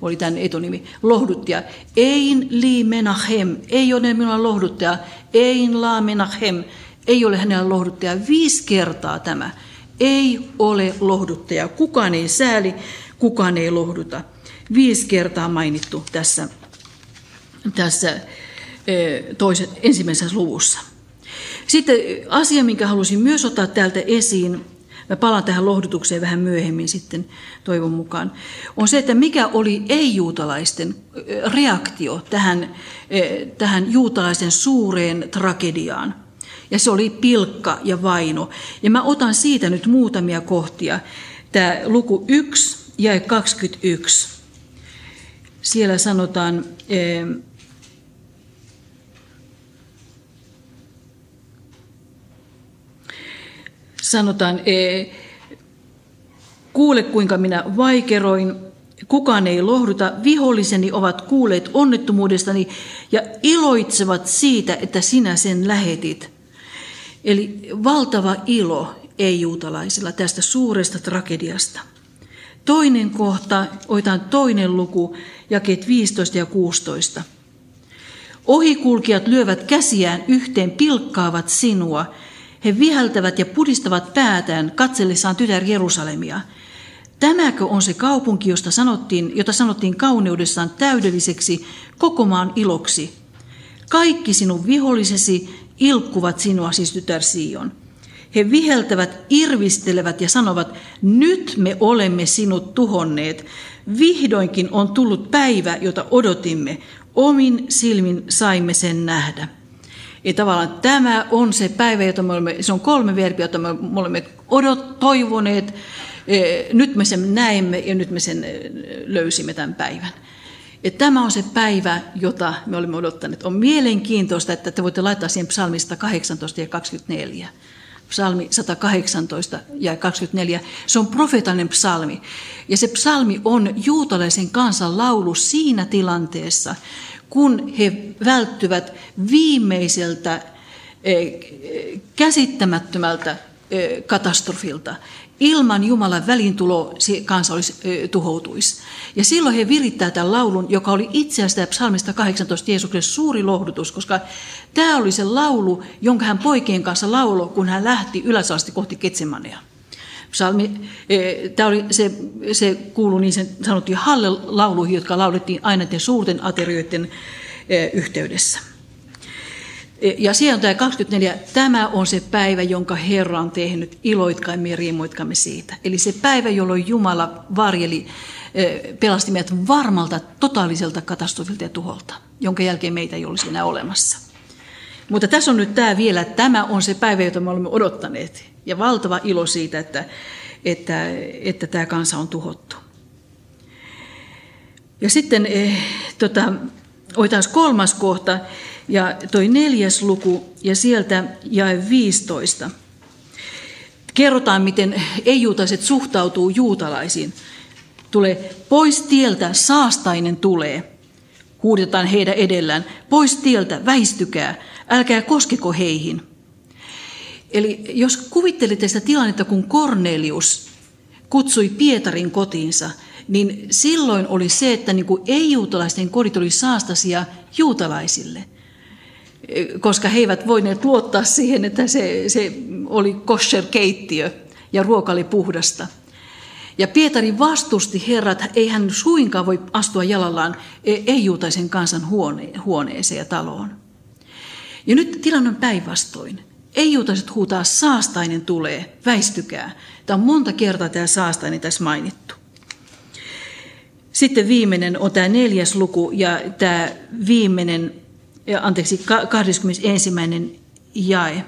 oli tämän etunimi, lohduttaja. Ein li menachem, ei ole minulla lohduttaja. Ein la menachem, ei ole hänellä lohduttaja. Viisi kertaa tämä. Ei ole lohduttaja. Kukaan ei sääli, kukaan ei lohduta. Viisi kertaa mainittu tässä, tässä toisen, ensimmäisessä luvussa. Sitten asia, minkä halusin myös ottaa täältä esiin, Mä palaan tähän lohdutukseen vähän myöhemmin sitten toivon mukaan, on se, että mikä oli ei-juutalaisten reaktio tähän, tähän juutalaisen suureen tragediaan. Ja se oli pilkka ja vaino. Ja mä otan siitä nyt muutamia kohtia. Tämä luku 1 ja 21. Siellä sanotaan, sanotaan, e, kuule kuinka minä vaikeroin, kukaan ei lohduta, viholliseni ovat kuulleet onnettomuudestani ja iloitsevat siitä, että sinä sen lähetit. Eli valtava ilo ei-juutalaisilla tästä suuresta tragediasta. Toinen kohta, oitaan toinen luku, jakeet 15 ja 16. Ohikulkijat lyövät käsiään yhteen, pilkkaavat sinua, He viheltävät ja pudistavat päätään katsellessaan tytär Jerusalemia. Tämäkö on se kaupunki, josta sanottiin, jota sanottiin kauneudessaan täydelliseksi koko maan iloksi? Kaikki sinun vihollisesi ilkkuvat sinua, siis tytär Sion. He viheltävät, irvistelevät ja sanovat, nyt me olemme sinut tuhonneet. Vihdoinkin on tullut päivä, jota odotimme. Omin silmin saimme sen nähdä. Ja tavallaan tämä on se päivä, jota me olemme, se on kolme verbiä, jota me olemme odot, toivoneet. E, nyt me sen näemme ja nyt me sen e, löysimme tämän päivän. Ja tämä on se päivä, jota me olemme odottaneet. On mielenkiintoista, että te voitte laittaa siihen psalmista 18 ja 24 psalmi 118 ja 24. Se on profeetallinen psalmi. Ja se psalmi on juutalaisen kansan laulu siinä tilanteessa, kun he välttyvät viimeiseltä eh, käsittämättömältä eh, katastrofilta. Ilman Jumalan välintulo kansa olisi, tuhoutuisi. Ja silloin he virittää tämän laulun, joka oli itse asiassa psalmista 18 Jeesukselle suuri lohdutus, koska tämä oli se laulu, jonka hän poikien kanssa lauloi, kun hän lähti yläsaasti kohti Ketsemanea. Psalmi, tämä oli, se, se kuului niin sanottuihin hallelauluihin, jotka laulettiin aina suurten aterioiden yhteydessä. Ja siellä on tämä 24, tämä on se päivä, jonka Herra on tehnyt, iloitkaimme ja riemuitkaimme siitä. Eli se päivä, jolloin Jumala varjeli, pelasti meidät varmalta, totaaliselta katastrofilta ja tuholta, jonka jälkeen meitä ei olisi enää olemassa. Mutta tässä on nyt tämä vielä, että tämä on se päivä, jota me olemme odottaneet. Ja valtava ilo siitä, että, että, että tämä kansa on tuhottu. Ja sitten eh, tota, otetaan kolmas kohta, ja toi neljäs luku ja sieltä jae 15. Kerrotaan, miten ei-juutalaiset suhtautuu juutalaisiin. Tulee pois tieltä, saastainen tulee. Huudetaan heidän edellään. Pois tieltä, väistykää, älkää koskeko heihin. Eli jos kuvittelitte sitä tilannetta, kun Kornelius kutsui Pietarin kotiinsa, niin silloin oli se, että niin ei-juutalaisten kodit oli saastasia juutalaisille koska he eivät voineet luottaa siihen, että se, se oli kosher-keittiö ja ruoka oli puhdasta. Ja Pietari vastusti herrat, ei hän suinkaan voi astua jalallaan ei-juutaisen kansan huone, huoneeseen ja taloon. Ja nyt tilanne on päinvastoin. Ei-juutaiset huutaa, saastainen tulee, väistykää. Tämä on monta kertaa tämä saastainen tässä mainittu. Sitten viimeinen on tämä neljäs luku ja tämä viimeinen anteeksi, 21. jae.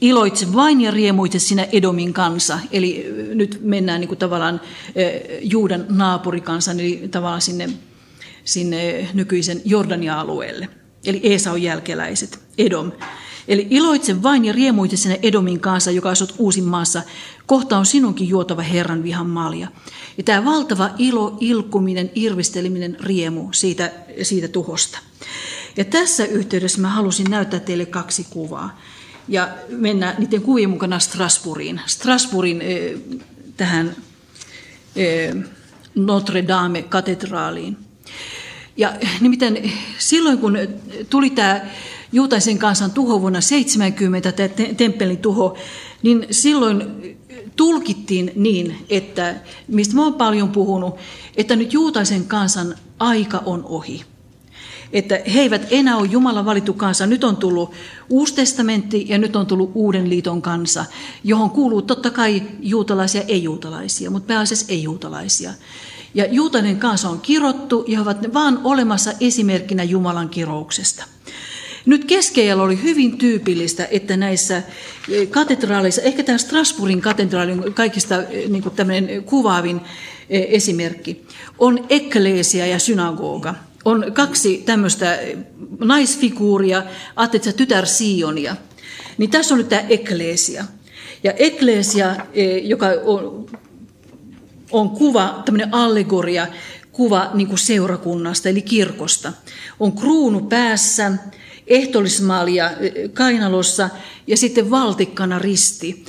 Iloitse vain ja riemuitse sinä Edomin kansa. Eli nyt mennään niin kuin tavallaan Juudan naapurikansan, eli tavallaan sinne, sinne nykyisen Jordania-alueelle. Eli Esaun jälkeläiset, Edom. Eli iloitse vain ja riemuitse sinä Edomin kanssa, joka asut uusin maassa. Kohta on sinunkin juotava Herran vihan malja. Ja tämä valtava ilo, ilkuminen, irvisteleminen, riemu siitä, siitä tuhosta. Ja tässä yhteydessä mä halusin näyttää teille kaksi kuvaa. Ja mennä niiden kuvien mukana Strasbourgiin. Strasbourgin tähän Notre Dame-katedraaliin. Ja nimittäin silloin, kun tuli tämä juutaisen kansan tuho vuonna 70, tämä temppelin tuho, niin silloin tulkittiin niin, että, mistä olen paljon puhunut, että nyt juutaisen kansan aika on ohi että he eivät enää ole Jumalan valittu kansa. Nyt on tullut Uusi testamentti ja nyt on tullut Uuden liiton kansa, johon kuuluu totta kai juutalaisia ja ei-juutalaisia, mutta pääasiassa ei-juutalaisia. Ja juutalainen kansa on kirottu ja ovat vaan olemassa esimerkkinä Jumalan kirouksesta. Nyt keskeijällä oli hyvin tyypillistä, että näissä e, katedraaleissa, ehkä tämä Strasbourgin katedraali on kaikista e, niin kuin kuvaavin e, esimerkki, on ekkleesia ja synagoga on kaksi tämmöistä naisfiguuria, ajattelet tytär Sionia. Niin tässä on nyt tämä ekleesia. Ja ekleesia, joka on, on kuva, tämmöinen allegoria, kuva niin kuin seurakunnasta, eli kirkosta. On kruunu päässä, ehtolismalja e, kainalossa ja sitten valtikkana risti.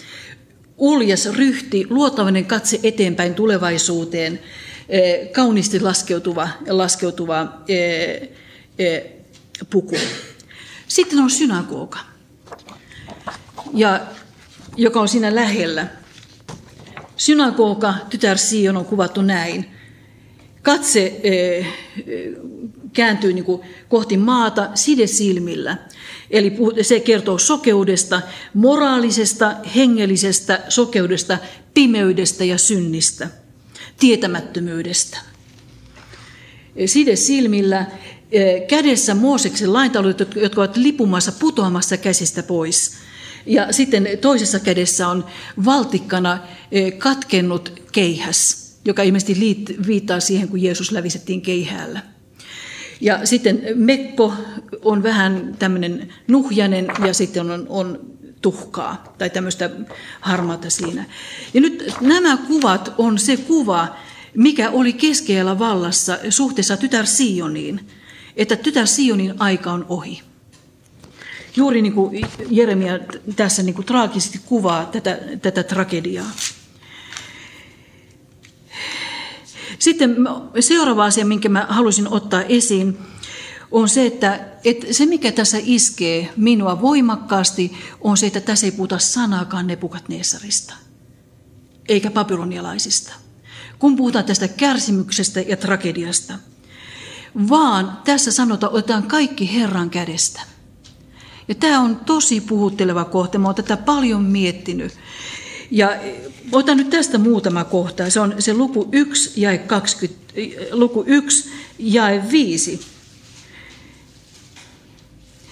Uljas ryhti, luottavainen katse eteenpäin tulevaisuuteen – kauniisti laskeutuva, laskeutuva puku. Sitten on synagoga. Ja joka on siinä lähellä. Synagoga, tytär Sion on kuvattu näin. Katse eh, kääntyy niin kuin kohti maata side silmillä. Eli se kertoo sokeudesta, moraalisesta, hengellisestä sokeudesta, pimeydestä ja synnistä, tietämättömyydestä. Side silmillä, eh, kädessä Mooseksen laintalut, jotka ovat lipumassa, putoamassa käsistä pois. Ja sitten toisessa kädessä on valtikkana eh, katkennut keihäs, joka ilmeisesti viittaa siihen, kun Jeesus lävisettiin keihäällä. Ja sitten mekko on vähän tämmöinen nuhjainen ja sitten on, on tuhkaa tai tämmöistä harmaata siinä. Ja nyt nämä kuvat on se kuva, mikä oli keskellä vallassa suhteessa tytär Sioniin, että tytär Sionin aika on ohi. Juuri niin kuin Jeremia tässä niin kuin traagisesti kuvaa tätä, tätä tragediaa. Sitten seuraava asia, minkä mä halusin ottaa esiin, on se, että, että se mikä tässä iskee minua voimakkaasti, on se, että tässä ei puhuta sanaakaan Nebukadnessarista, eikä babylonialaisista. Kun puhutaan tästä kärsimyksestä ja tragediasta, vaan tässä sanotaan, otetaan kaikki Herran kädestä. Ja tämä on tosi puhutteleva kohta. Mä olen tätä paljon miettinyt. Ja otan nyt tästä muutama kohta. Se on se luku 1 ja 20, luku 1 ja 5.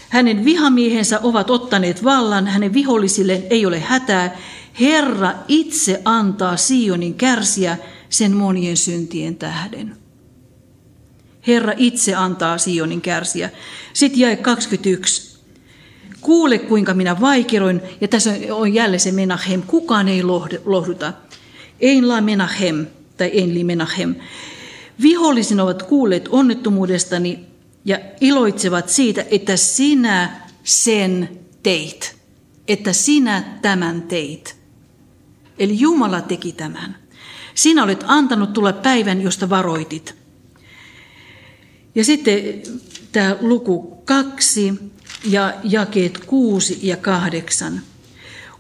Hänen vihamiehensä ovat ottaneet vallan, hänen vihollisille ei ole hätää. Herra itse antaa Sionin kärsiä sen monien syntien tähden. Herra itse antaa Sionin kärsiä. Sitten jäi 21. Kuule, kuinka minä vaikeroin, ja tässä on jälleen se Menahem, kukaan ei lohduta. Ein la Menahem, tai ein li Menahem. Vihollisin ovat kuulleet onnettomuudestani ja iloitsevat siitä, että sinä sen teit. Että sinä tämän teit. Eli Jumala teki tämän. Sinä olet antanut tulla päivän, josta varoitit. Ja sitten tämä luku kaksi ja jakeet kuusi ja kahdeksan.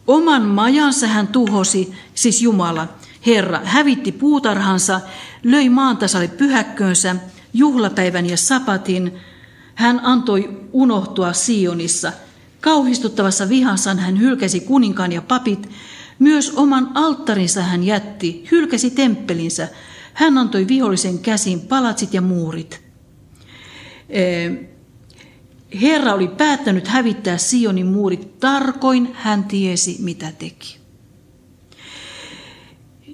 Oman majansa hän tuhosi, siis Jumala, Herra, hävitti puutarhansa, löi maantasalle pyhäkköönsä, juhlapäivän ja sapatin. Hän antoi unohtua Sionissa. Kauhistuttavassa vihassaan hän hylkäsi kuninkaan ja papit. Myös oman alttarinsa hän jätti, hylkäsi temppelinsä. Hän antoi vihollisen käsiin palatsit ja muurit. Herra oli päättänyt hävittää Sionin muurit tarkoin, hän tiesi mitä teki.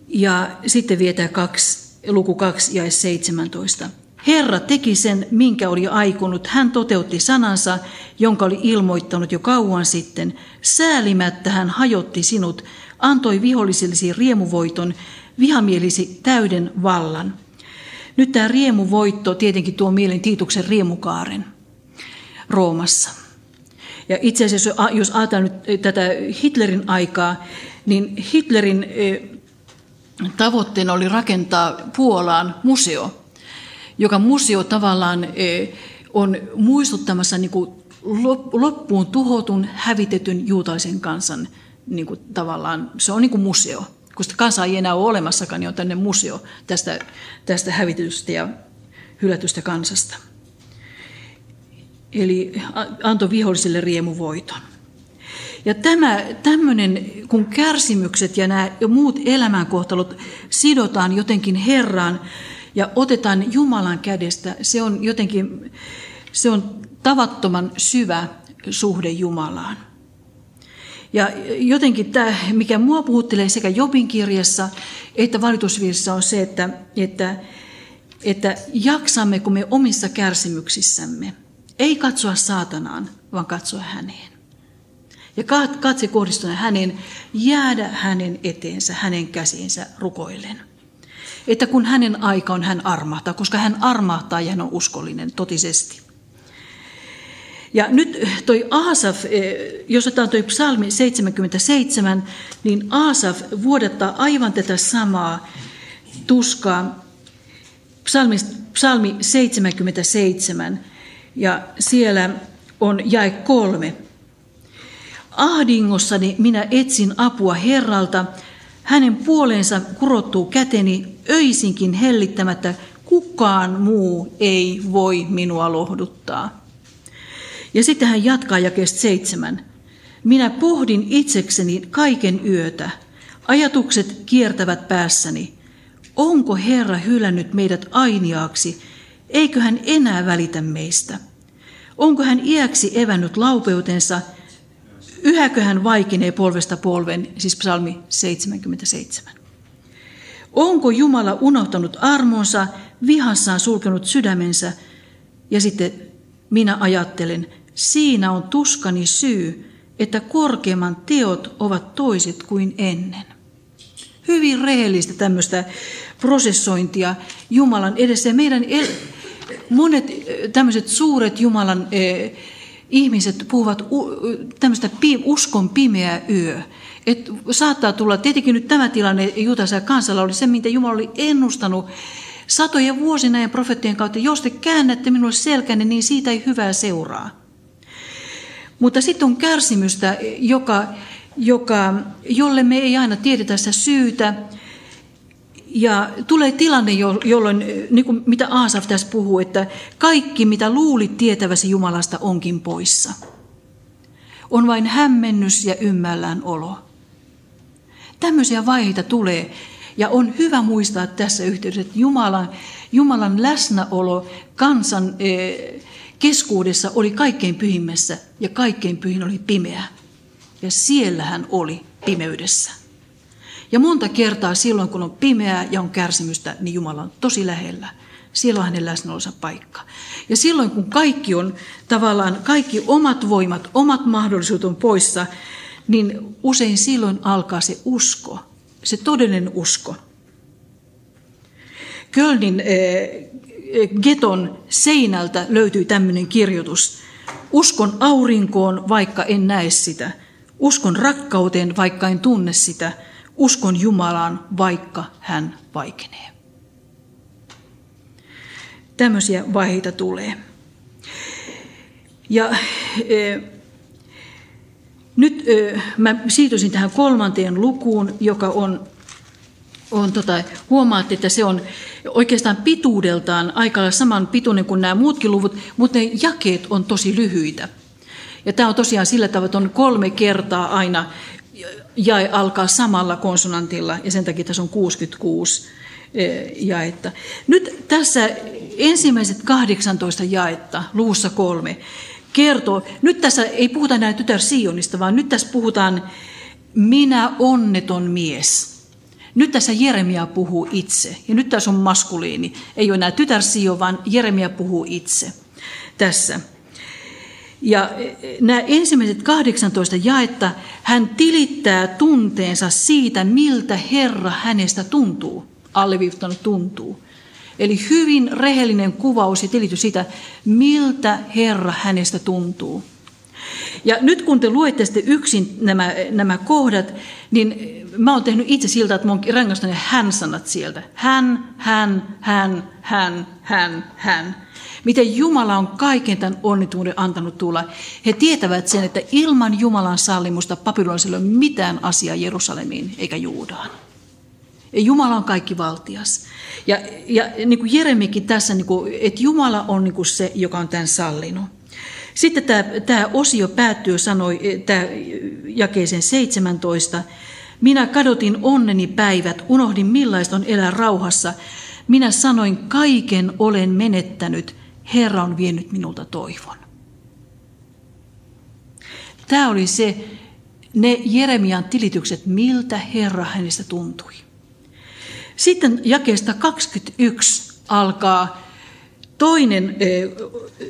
Ja sitten vietää kaksi, luku 2 ja 17. Herra teki sen, minkä oli aikonut. Hän toteutti sanansa, jonka oli ilmoittanut jo kauan sitten. Säälimättä hän hajotti sinut, antoi vihollisillesi riemuvoiton, vihamielisi täyden vallan. Nyt tämä riemuvoitto tietenkin tuo mielen Tiituksen riemukaaren Roomassa. Ja itse asiassa, jos ajatellaan nyt tätä Hitlerin aikaa, niin Hitlerin e, tavoitteena oli rakentaa Puolaan museo, joka museo tavallaan e, on muistuttamassa niin kuin loppuun tuhotun, hävitetyn juutaisen kansan niin kuin tavallaan, se on niin kuin museo. Kun sitä kansaa ei enää ole olemassakaan, niin on tänne museo tästä, tästä hävitetystä ja hylätystä kansasta. Eli antoi viholliselle riemuvoiton. Ja tämä, tämmöinen, kun kärsimykset ja nämä muut elämänkohtalot sidotaan jotenkin Herraan ja otetaan Jumalan kädestä, se on jotenkin, se on tavattoman syvä suhde Jumalaan. Ja jotenkin tämä, mikä mua puhuttelee sekä Jobin kirjassa että valitusvirsissä on se, että, että, että jaksammeko me omissa kärsimyksissämme. Ei katsoa saatanaan, vaan katsoa häneen. Ja katse kohdistua hänen, jäädä hänen eteensä, hänen käsiinsä rukoillen. Että kun hänen aika on, hän armahtaa, koska hän armahtaa ja hän on uskollinen totisesti. Ja nyt toi Aasaf, eh, jos otetaan toi psalmi 77, niin Aasaf vuodattaa aivan tätä samaa tuskaa. Psalmi, psalmi 77 ja siellä on jae kolme. Ahdingossani minä etsin apua Herralta. Hänen puoleensa kurottuu käteni öisinkin hellittämättä. Kukaan muu ei voi minua lohduttaa. Ja sitten hän jatkaa jakeesta seitsemän. Minä pohdin itsekseni kaiken yötä. Ajatukset kiertävät päässäni. Onko Herra hylännyt meidät ainiaaksi? Eikö hän enää välitä meistä? Onko hän iäksi evännyt laupeutensa? Yhäkö hän vaikenee polvesta polven, siis psalmi 77. Onko Jumala unohtanut armonsa, vihassaan sulkenut sydämensä? Ja sitten minä ajattelen, siinä on tuskani syy, että korkeamman teot ovat toiset kuin ennen. Hyvin rehellistä tämmöistä prosessointia Jumalan edessä. Meidän el- monet tämmöiset suuret Jumalan eh, ihmiset puhuvat u- tämmöistä uskon pimeä yö. Et saattaa tulla, tietenkin nyt tämä tilanne ja kansalla oli se, mitä Jumala oli ennustanut satojen vuosina ja profeettien kautta. Jos te käännätte minulle selkänne, niin siitä ei hyvää seuraa. Mutta sitten on kärsimystä, joka, joka, jolle me ei aina tiedetä sitä syytä. Ja tulee tilanne, jolloin, niin kuin mitä Aasaf tässä puhuu, että kaikki mitä luulit tietäväsi Jumalasta onkin poissa. On vain hämmennys ja ymmällään olo. Tämmöisiä vaiheita tulee. Ja on hyvä muistaa tässä yhteydessä, että Jumalan, Jumalan läsnäolo kansan eh, keskuudessa oli kaikkein pyhimmässä ja kaikkein pyhin oli pimeä. Ja siellä hän oli pimeydessä. Ja monta kertaa silloin, kun on pimeää ja on kärsimystä, niin Jumala on tosi lähellä. Siellä on hänen läsnäolonsa paikka. Ja silloin, kun kaikki on tavallaan, kaikki omat voimat, omat mahdollisuudet on poissa, niin usein silloin alkaa se usko, se todellinen usko. Kölnin eh, geton seinältä löytyy tämmöinen kirjoitus. Uskon aurinkoon, vaikka en näe sitä. Uskon rakkauteen, vaikka en tunne sitä. Uskon Jumalaan, vaikka hän vaikenee. Tämmöisiä vaiheita tulee. Ja e, nyt e, mä siirtyisin tähän kolmanteen lukuun, joka on on, tota, huomaatte, että se on oikeastaan pituudeltaan aika saman pituinen kuin nämä muutkin luvut, mutta ne jakeet on tosi lyhyitä. Ja tämä on tosiaan sillä tavalla, että on kolme kertaa aina jae alkaa samalla konsonantilla, ja sen takia tässä on 66 eh, jaetta. Nyt tässä ensimmäiset 18 jaetta, luussa kolme, kertoo, nyt tässä ei puhuta enää tytär Sionista, vaan nyt tässä puhutaan minä onneton mies – nyt tässä Jeremia puhuu itse, ja nyt tässä on maskuliini. Ei ole enää tytär Sio, vaan Jeremia puhuu itse tässä. Ja e, nämä ensimmäiset 18 jaetta, hän tilittää tunteensa siitä, miltä Herra hänestä tuntuu. Alleviivottanut tuntuu. Eli hyvin rehellinen kuvaus ja tilitys siitä, miltä Herra hänestä tuntuu. Ja nyt kun te luette sitten yksin nämä, nämä kohdat, niin mä oon tehnyt itse siltä, että mä oon rangastanut hän-sanat sieltä. Hän, hän, hän, hän, hän, hän. Miten Jumala on kaiken tämän onnituuden antanut tulla. He tietävät sen, että ilman Jumalan sallimusta Babylonissa ei ole mitään asiaa Jerusalemiin eikä Juudaan. Ja Jumala on kaikki valtias. Ja, ja niin kuin Jeremikin tässä, niin kuin, että Jumala on niin kuin se, joka on tämän sallinut. Sitten tämä, tämä osio päättyy, sanoi tämä jakeeseen 17. Minä kadotin onneni päivät, unohdin millaista on elää rauhassa. Minä sanoin, kaiken olen menettänyt, Herra on vienyt minulta toivon. Tämä oli se, ne Jeremian tilitykset, miltä Herra hänestä tuntui. Sitten jakeesta 21 alkaa toinen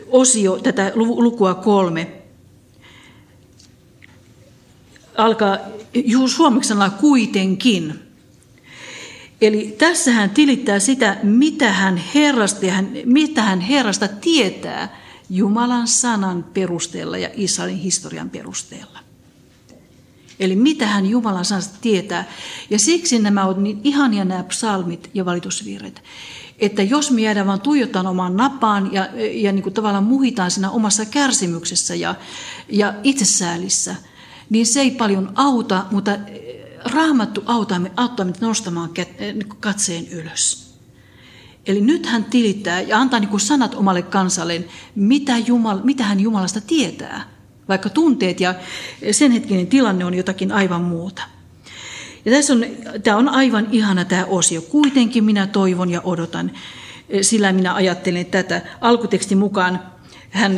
osio tätä lukua kolme. Alkaa suomeksi sanalla kuitenkin. Eli tässä hän tilittää sitä, mitä hän, Herrasta, mitä hän Herrasta tietää Jumalan sanan perusteella ja Israelin historian perusteella. Eli mitä hän Jumalan sanasta tietää. Ja siksi nämä ovat niin ihania nämä psalmit ja valitusvirret. Että jos me jäädään vain tuijottamaan omaan napaan ja, ja niin kuin tavallaan muhitaan siinä omassa kärsimyksessä ja, ja itsesäälissä, niin se ei paljon auta, mutta raamattu auttaa, auttaa meitä nostamaan niin katseen ylös. Eli nyt hän tilittää ja antaa niin kuin sanat omalle kansalleen, mitä, Jumal, mitä hän Jumalasta tietää, vaikka tunteet ja sen hetkinen tilanne on jotakin aivan muuta. Ja tässä on, tämä on aivan ihana tämä osio. Kuitenkin minä toivon ja odotan, sillä minä ajattelen tätä. Alkutekstin mukaan hän,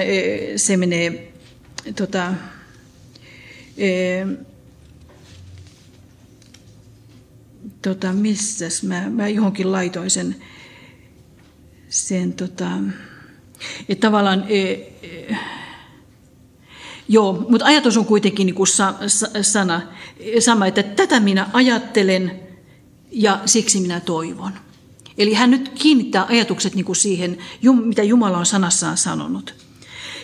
se menee, tota, tota, missäs mä, mä johonkin laitoin sen, sen tota, että tavallaan, e, e, joo, mutta ajatus on kuitenkin niin kuin sa, sa, sana, sama, että tätä minä ajattelen ja siksi minä toivon. Eli hän nyt kiinnittää ajatukset niin kuin siihen, mitä Jumala on sanassaan sanonut.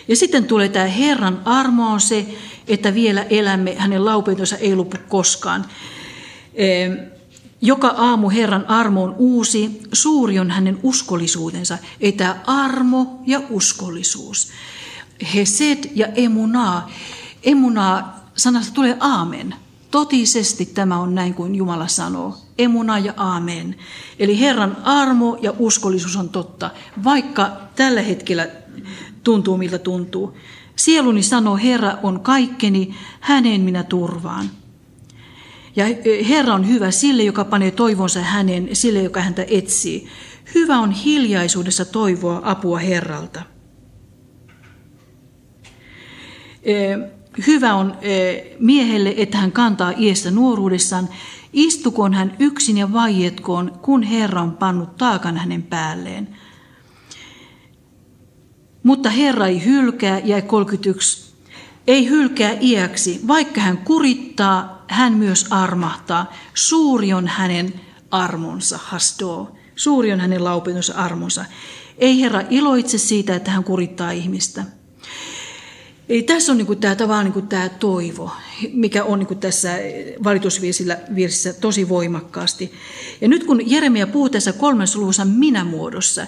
Ja sitten tulee tämä Herran armo on se, että vielä elämme, hänen laupeutensa ei lopu koskaan. Joka aamu Herran armo on uusi, suuri on hänen uskollisuutensa. Ei tämä armo ja uskollisuus. Hesed ja emunaa. Emunaa sanasta tulee aamen. Totisesti tämä on näin kuin Jumala sanoo. Emuna ja aamen. Eli Herran armo ja uskollisuus on totta, vaikka tällä hetkellä tuntuu miltä tuntuu. Sieluni sanoo, Herra on kaikkeni, häneen minä turvaan. Ja e, Herra on hyvä sille, joka panee toivonsa hänen, sille, joka häntä etsii. Hyvä on hiljaisuudessa toivoa apua Herralta. E, hyvä on e, miehelle, että hän kantaa iestä nuoruudessaan. Istukoon hän yksin ja vaietkoon, kun Herra on pannut taakan hänen päälleen. Mutta Herra ei hylkää, jäi 31, ei hylkää iäksi, vaikka hän kurittaa, hän myös armahtaa. Suuri on hänen armonsa, hasdo. Suuri on hänen laupetonsa armonsa. Ei Herra iloitse siitä, että hän kurittaa ihmistä. Eli tässä on niin tämä, tavallaan niin kuin tämä toivo, mikä on niin tässä valitusvirsissä tosi voimakkaasti. Ja nyt kun Jeremia puhuu tässä kolmessa luvussa minä-muodossa,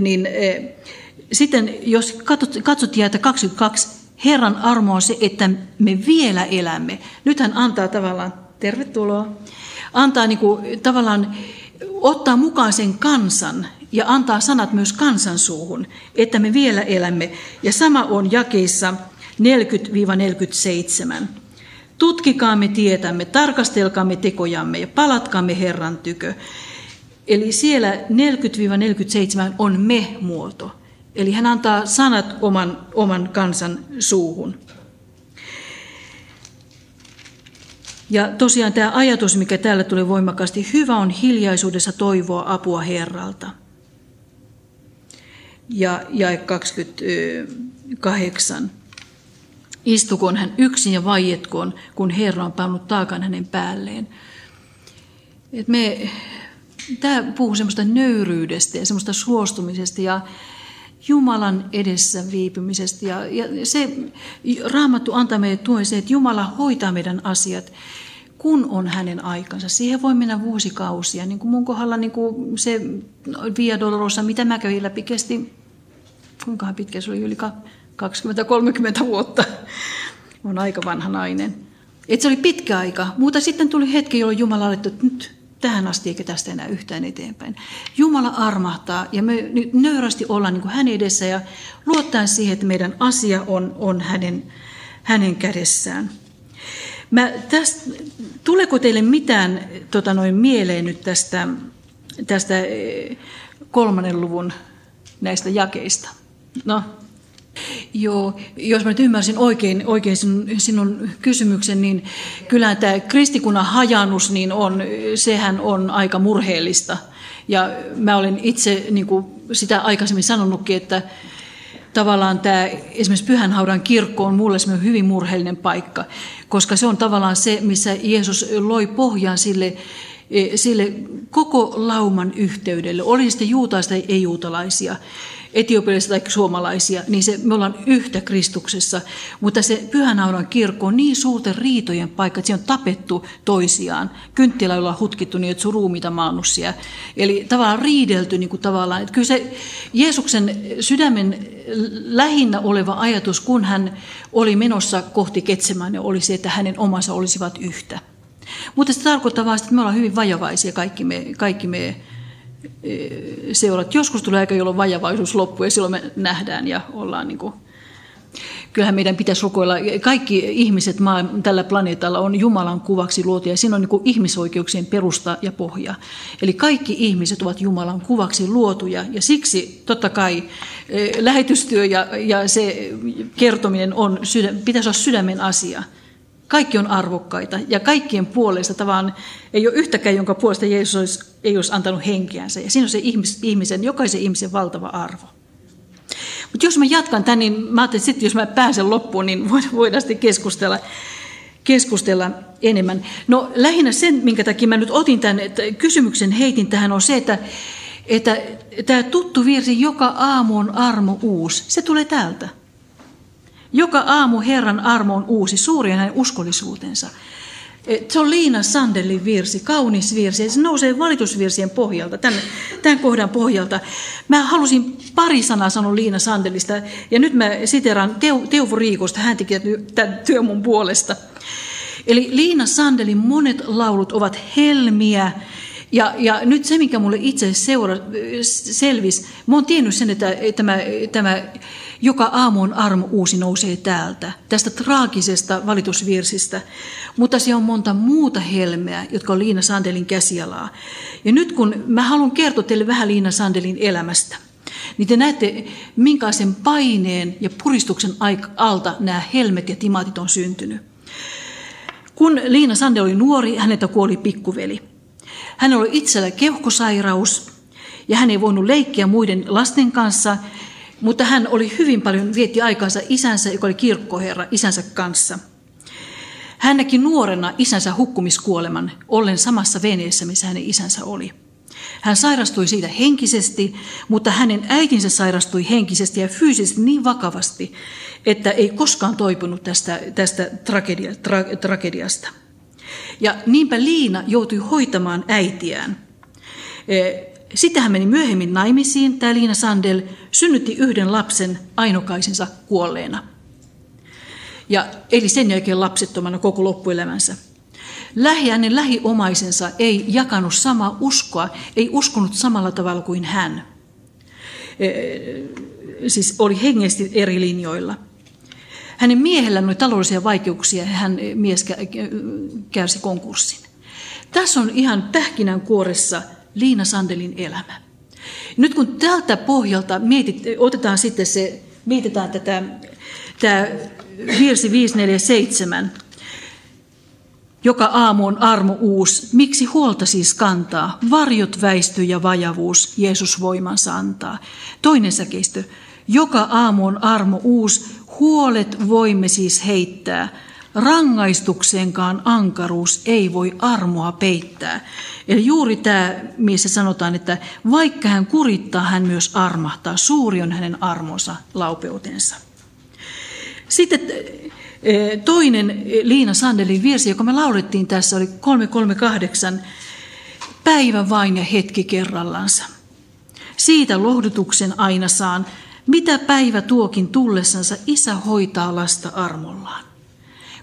niin eh, sitten jos katsot, katsot jäätä 22, Herran armo on se, että me vielä elämme. Nyt hän antaa tavallaan, tervetuloa, antaa niin kuin, tavallaan, ottaa mukaan sen kansan ja antaa sanat myös kansan suuhun, että me vielä elämme. Ja sama on jakeissa 40-47. Tutkikaamme tietämme, tarkastelkaamme tekojamme ja palatkaamme Herran tykö. Eli siellä 40-47 on me-muoto. Eli hän antaa sanat oman, oman kansan suuhun. Ja tosiaan tämä ajatus, mikä täällä tulee voimakkaasti, hyvä on hiljaisuudessa toivoa apua Herralta. Ja jae 28. Istukoon hän yksin ja vaietkoon, kun Herra on pannut taakan hänen päälleen. Et me, tämä puhuu semmoista nöyryydestä ja semmoista suostumisesta ja Jumalan edessä viipymisestä. Ja, ja se raamattu antaa meille tuen se, että Jumala hoitaa meidän asiat, kun on hänen aikansa. Siihen voi mennä vuosikausia. Niin kuin mun kohdalla niin kuin se Via Dolorosa, mitä mä kävin läpi, kesti, kuinka pitkä se oli, yli 20-30 vuotta. on aika vanha nainen. Et se oli pitkä aika, mutta sitten tuli hetki, jolloin Jumala alettu, että nyt tähän asti eikä tästä enää yhtään eteenpäin. Jumala armahtaa ja me nyt nöyrästi ollaan niin kuin hänen edessä ja luottaa siihen, että meidän asia on, on hänen, hänen kädessään. Mä tästä, tuleeko teille mitään tota noin, mieleen nyt tästä, tästä eh, kolmannen luvun näistä jakeista? No, Joo, jos mä nyt ymmärsin oikein, oikein sinun, sinun kysymyksen, niin kyllä tämä kristikunnan hajannus, niin on, sehän on aika murheellista. Ja mä olen itse niin kuin sitä aikaisemmin sanonutkin, että tavallaan tämä esimerkiksi Pyhänhaudan kirkko on mulle hyvin murheellinen paikka, koska se on tavallaan se, missä Jeesus loi pohjan sille, sille koko lauman yhteydelle, oli sitten juutalaista tai ei-juutalaisia. Etiopialaisia tai suomalaisia, niin se, me ollaan yhtä Kristuksessa. Mutta se pyhänaudan kirkko on niin suurten riitojen paikka, että siinä on tapettu toisiaan. Kynttiläillä on hutkittu niin, että sun maannut Eli tavallaan riidelty niin kuin tavallaan. Että kyllä se Jeesuksen sydämen lähinnä oleva ajatus, kun hän oli menossa kohti ketsemään, oli se, että hänen omansa olisivat yhtä. Mutta se tarkoittaa vain, että me ollaan hyvin vajavaisia kaikki me, kaikki me seurat. Joskus tulee aika, jolloin vajavaisuus loppuu ja silloin me nähdään ja ollaan niin kuin, kyllähän meidän pitäisi rukoilla. Kaikki ihmiset tällä planeetalla on Jumalan kuvaksi luotu ja siinä on niin ihmisoikeuksien perusta ja pohja. Eli kaikki ihmiset ovat Jumalan kuvaksi luotuja ja siksi totta kai e, lähetystyö ja, ja se kertominen on, pitäisi olla sydämen asia. Kaikki on arvokkaita ja kaikkien puolesta tavallaan ei ole yhtäkään, jonka puolesta Jeesus olisi, ei olisi antanut henkeänsä. Ja siinä on se ihmisen, jokaisen ihmisen valtava arvo. Mutta jos mä jatkan tämän, niin mä ajattelin, että sitten jos mä pääsen loppuun, niin voidaan sitten keskustella, keskustella enemmän. No lähinnä sen, minkä takia mä nyt otin tämän että kysymyksen heitin tähän, on se, että, että tämä tuttu virsi, joka aamu on armo uusi, se tulee täältä. Joka aamu Herran armo on uusi, suuri hänen uskollisuutensa. Se on Liina Sandelin virsi, kaunis virsi. Se nousee valitusvirsien pohjalta, tämän, tämän kohdan pohjalta. Mä halusin pari sanaa sanoa Liina Sandelista, ja nyt mä siteran Teu, Teuvo Riikosta, hän teki tämän työn mun puolesta. Eli Liina Sandelin monet laulut ovat helmiä, ja, ja nyt se, mikä mulle itse seura, selvisi, mä oon tiennyt sen, että tämä, tämä joka aamu on armo uusi nousee täältä, tästä traagisesta valitusvirsistä. Mutta se on monta muuta helmeä, jotka on Liina Sandelin käsialaa. Ja nyt kun mä haluan kertoa teille vähän Liina Sandelin elämästä, niin te näette, minkälaisen paineen ja puristuksen alta nämä helmet ja timaatit on syntynyt. Kun Liina Sande oli nuori, häneltä kuoli pikkuveli. Hän oli itsellä keuhkosairaus ja hän ei voinut leikkiä muiden lasten kanssa, mutta hän oli hyvin paljon, vietti aikansa isänsä, joka oli kirkkoherra, isänsä kanssa. Hän näki nuorena isänsä hukkumiskuoleman, ollen samassa veneessä, missä hänen isänsä oli. Hän sairastui siitä henkisesti, mutta hänen äitinsä sairastui henkisesti ja fyysisesti niin vakavasti, että ei koskaan toipunut tästä, tästä tragedia, tra, tragediasta. Ja niinpä Liina joutui hoitamaan äitiään. Sitten hän meni myöhemmin naimisiin, tämä Liina Sandel synnytti yhden lapsen ainokaisensa kuolleena. Ja eli sen jälkeen lapsettomana koko loppuelämänsä. Lähi, hänen lähiomaisensa ei jakanut samaa uskoa, ei uskonut samalla tavalla kuin hän. E, siis oli hengesti eri linjoilla. Hänen miehellään oli taloudellisia vaikeuksia ja hän mies kärsi konkurssin. Tässä on ihan pähkinän kuoressa Liina Sandelin elämä. Nyt kun tältä pohjalta mietit, otetaan sitten se, mietitään tätä, tämä virsi 547, joka aamu on armo uus. Miksi huolta siis kantaa? Varjot väistyy ja vajavuus, Jeesus voimansa antaa. Toinen säkeistö. Joka aamu on armo uus, huolet voimme siis heittää. Rangaistukseenkaan ankaruus ei voi armoa peittää. Eli juuri tämä, missä sanotaan, että vaikka hän kurittaa, hän myös armahtaa. Suuri on hänen armonsa, laupeutensa. Sitten eh, toinen Liina Sandelin virsi, joka me laulettiin tässä, oli 338. Päivä vain ja hetki kerrallansa. Siitä lohdutuksen aina saan, mitä päivä tuokin tullessansa, isä hoitaa lasta armollaan.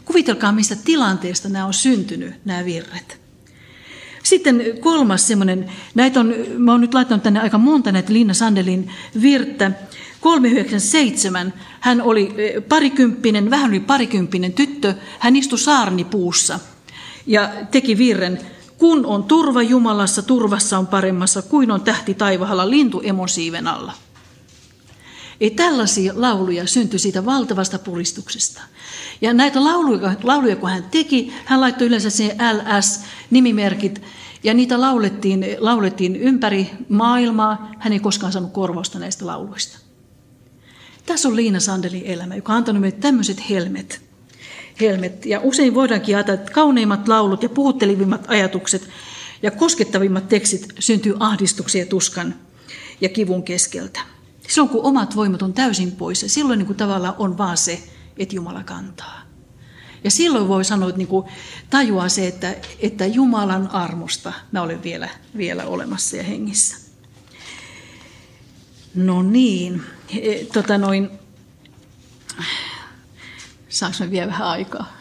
Kuvitelkaa, mistä tilanteesta nämä on syntynyt, nämä virret. Sitten kolmas semmoinen, näitä on, mä oon nyt laittanut tänne aika monta näitä Linna Sandelin virttä. 397, hän oli eh, parikymppinen, vähän yli parikymppinen tyttö, hän istui saarnipuussa ja teki virren, kun on turva Jumalassa, turvassa on paremmassa, kuin on tähti taivahalla lintu emosiiven alla. Ei tällaisia lauluja syntyi siitä valtavasta puristuksesta. Ja näitä lauluja, lauluja kun hän teki, hän laittoi yleensä siihen LS-nimimerkit, ja niitä laulettiin, laulettiin ympäri maailmaa. Hän ei koskaan saanut korvausta näistä lauluista. Tässä on Liina Sandelin elämä, joka on antanut meille tämmöiset helmet. helmet. Ja usein voidaankin ajatella, että kauneimmat laulut ja puhuttelivimmat ajatukset ja koskettavimmat tekstit syntyy ahdistuksia tuskan ja kivun keskeltä. Silloin kun omat voimat on täysin pois, silloin niin kuin tavallaan on vaan se, että Jumala kantaa. Ja silloin voi sanoa, että niin kuin tajuaa se, että, että Jumalan armosta mä olen vielä, vielä olemassa ja hengissä. No niin, e, tota noin, saanko mä vielä vähän aikaa?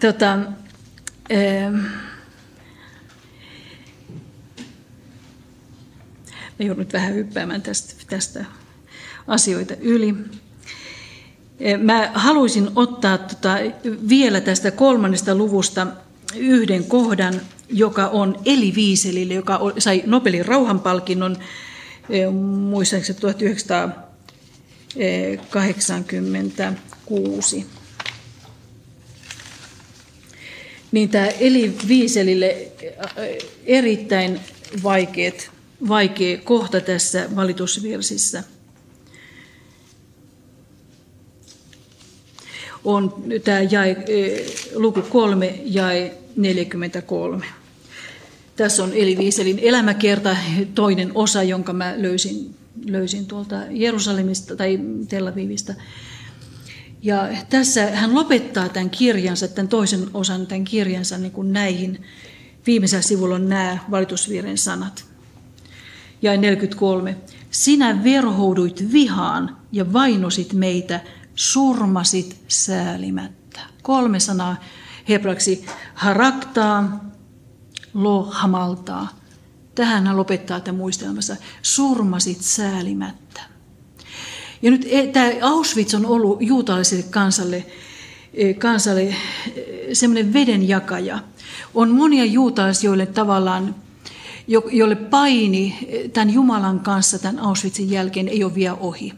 Tota, ee, mä joudun nyt vähän hyppäämään tästä, tästä asioita yli. Mä haluaisin ottaa tota vielä tästä kolmannesta luvusta yhden kohdan, joka on Eli Wieselille, joka sai Nobelin rauhanpalkinnon muistaakseni 1986. Niin tämä Eli Wieselille erittäin vaikeat, vaikea kohta tässä valitusvirsissä – on tämä jae, e, luku 3 jae 43. Tässä on Eli Wieselin elämäkerta, toinen osa, jonka mä löysin, löysin tuolta Jerusalemista tai Tel Avivista. Ja tässä hän lopettaa tämän kirjansa, tämän toisen osan tämän kirjansa niin kuin näihin. Viimeisellä sivulla on nämä valitusvieren sanat. Ja 43. Sinä verhouduit vihaan ja vainosit meitä surmasit säälimättä. Kolme sanaa hebraksi haraktaa, lo hamaltaa. Tähän hän lopettaa tämän muistelmassa. Surmasit säälimättä. Ja nyt e, tämä Auschwitz on ollut juutalaiselle kansalle, e, kansalle e, semmoinen vedenjakaja. On monia juutalaisia, joille tavallaan jolle paini tämän Jumalan kanssa tämän Auschwitzin jälkeen ei ole vielä ohi.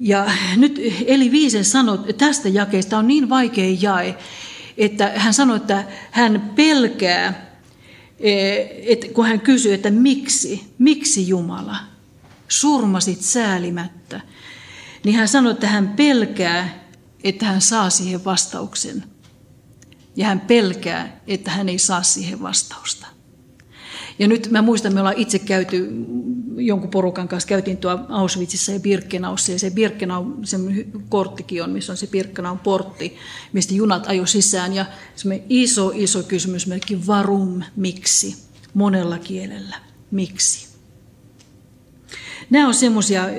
Ja nyt Eli Viisen sanoi tästä jakeesta on niin vaikea jae, että hän sanoi, että hän pelkää, eh, että kun hän kysyy, että miksi, miksi Jumala surmasit säälimättä, niin hän sanoi, että hän pelkää, että hän saa siihen vastauksen. Ja hän pelkää, että hän ei saa siihen vastausta. Ja nyt mä muistan, me ollaan itse käyty jonkun porukan kanssa, käytiin tuo Auschwitzissa ja Birkenaussa, ja se Birkenau, se korttikin on, missä on se Birkenau portti, mistä junat ajo sisään, ja se iso, iso kysymysmerkki, varum, miksi, monella kielellä, miksi. Nämä on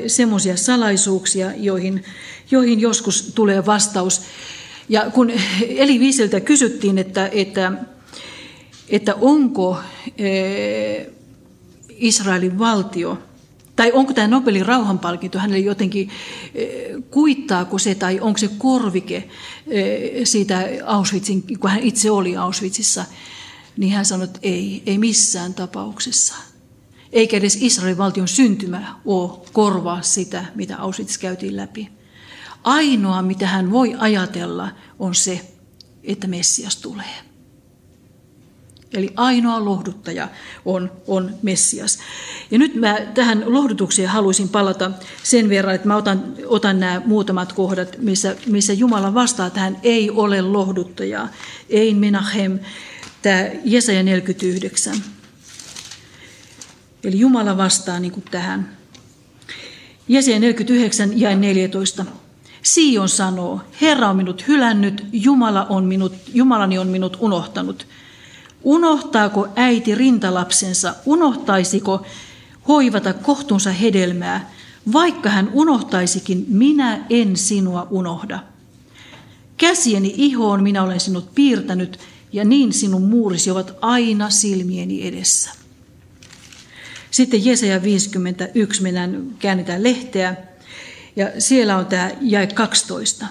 semmoisia salaisuuksia, joihin, joihin joskus tulee vastaus. Ja kun Eli Viiseltä kysyttiin, että, että että onko eh, Israelin valtio, tai onko tämä Nobelin rauhanpalkinto hänelle jotenkin, eh, kuittaako se tai onko se korvike eh, siitä Auschwitzin, kun hän itse oli Auschwitzissa, niin hän sanoi, että ei, ei missään tapauksessa. Eikä edes Israelin valtion syntymä ole korvaa sitä, mitä Auschwitz käytiin läpi. Ainoa, mitä hän voi ajatella, on se, että Messias tulee. Eli ainoa lohduttaja on, on Messias. Ja nyt mä tähän lohdutukseen haluaisin palata sen verran, että mä otan, otan nämä muutamat kohdat, missä, missä Jumala vastaa tähän ei ole lohduttajaa. Ein menahem, tämä Jesaja 49. Eli Jumala vastaa niin kuin tähän. Jesaja 49 ja 14. Sion sanoo, Herra on minut hylännyt, Jumala on minut, Jumalani on minut unohtanut – Unohtaako äiti rintalapsensa, unohtaisiko hoivata kohtunsa hedelmää, vaikka hän unohtaisikin, minä en sinua unohda. Käsieni ihoon minä olen sinut piirtänyt, ja niin sinun muurisi ovat aina silmieni edessä. Sitten Jesaja 51, mennään, käännetään lehteä, ja siellä on tämä jäi 12.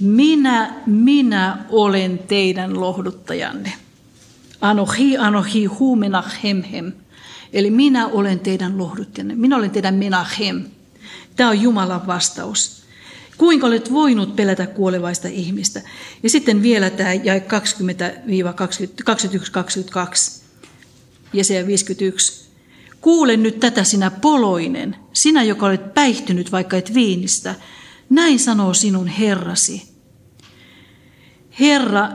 Minä, minä olen teidän lohduttajanne. Anohi, anohi, hu menachem. Eli minä olen teidän lohduttajanne. Minä olen teidän menachem. Tämä on Jumalan vastaus. Kuinka olet voinut pelätä kuolevaista ihmistä? Ja sitten vielä tämä jäi 20-21-22. Jesaja 51. Kuule nyt tätä sinä poloinen, sinä joka olet päihtynyt vaikka et viinistä. Näin sanoo sinun Herrasi. Herra,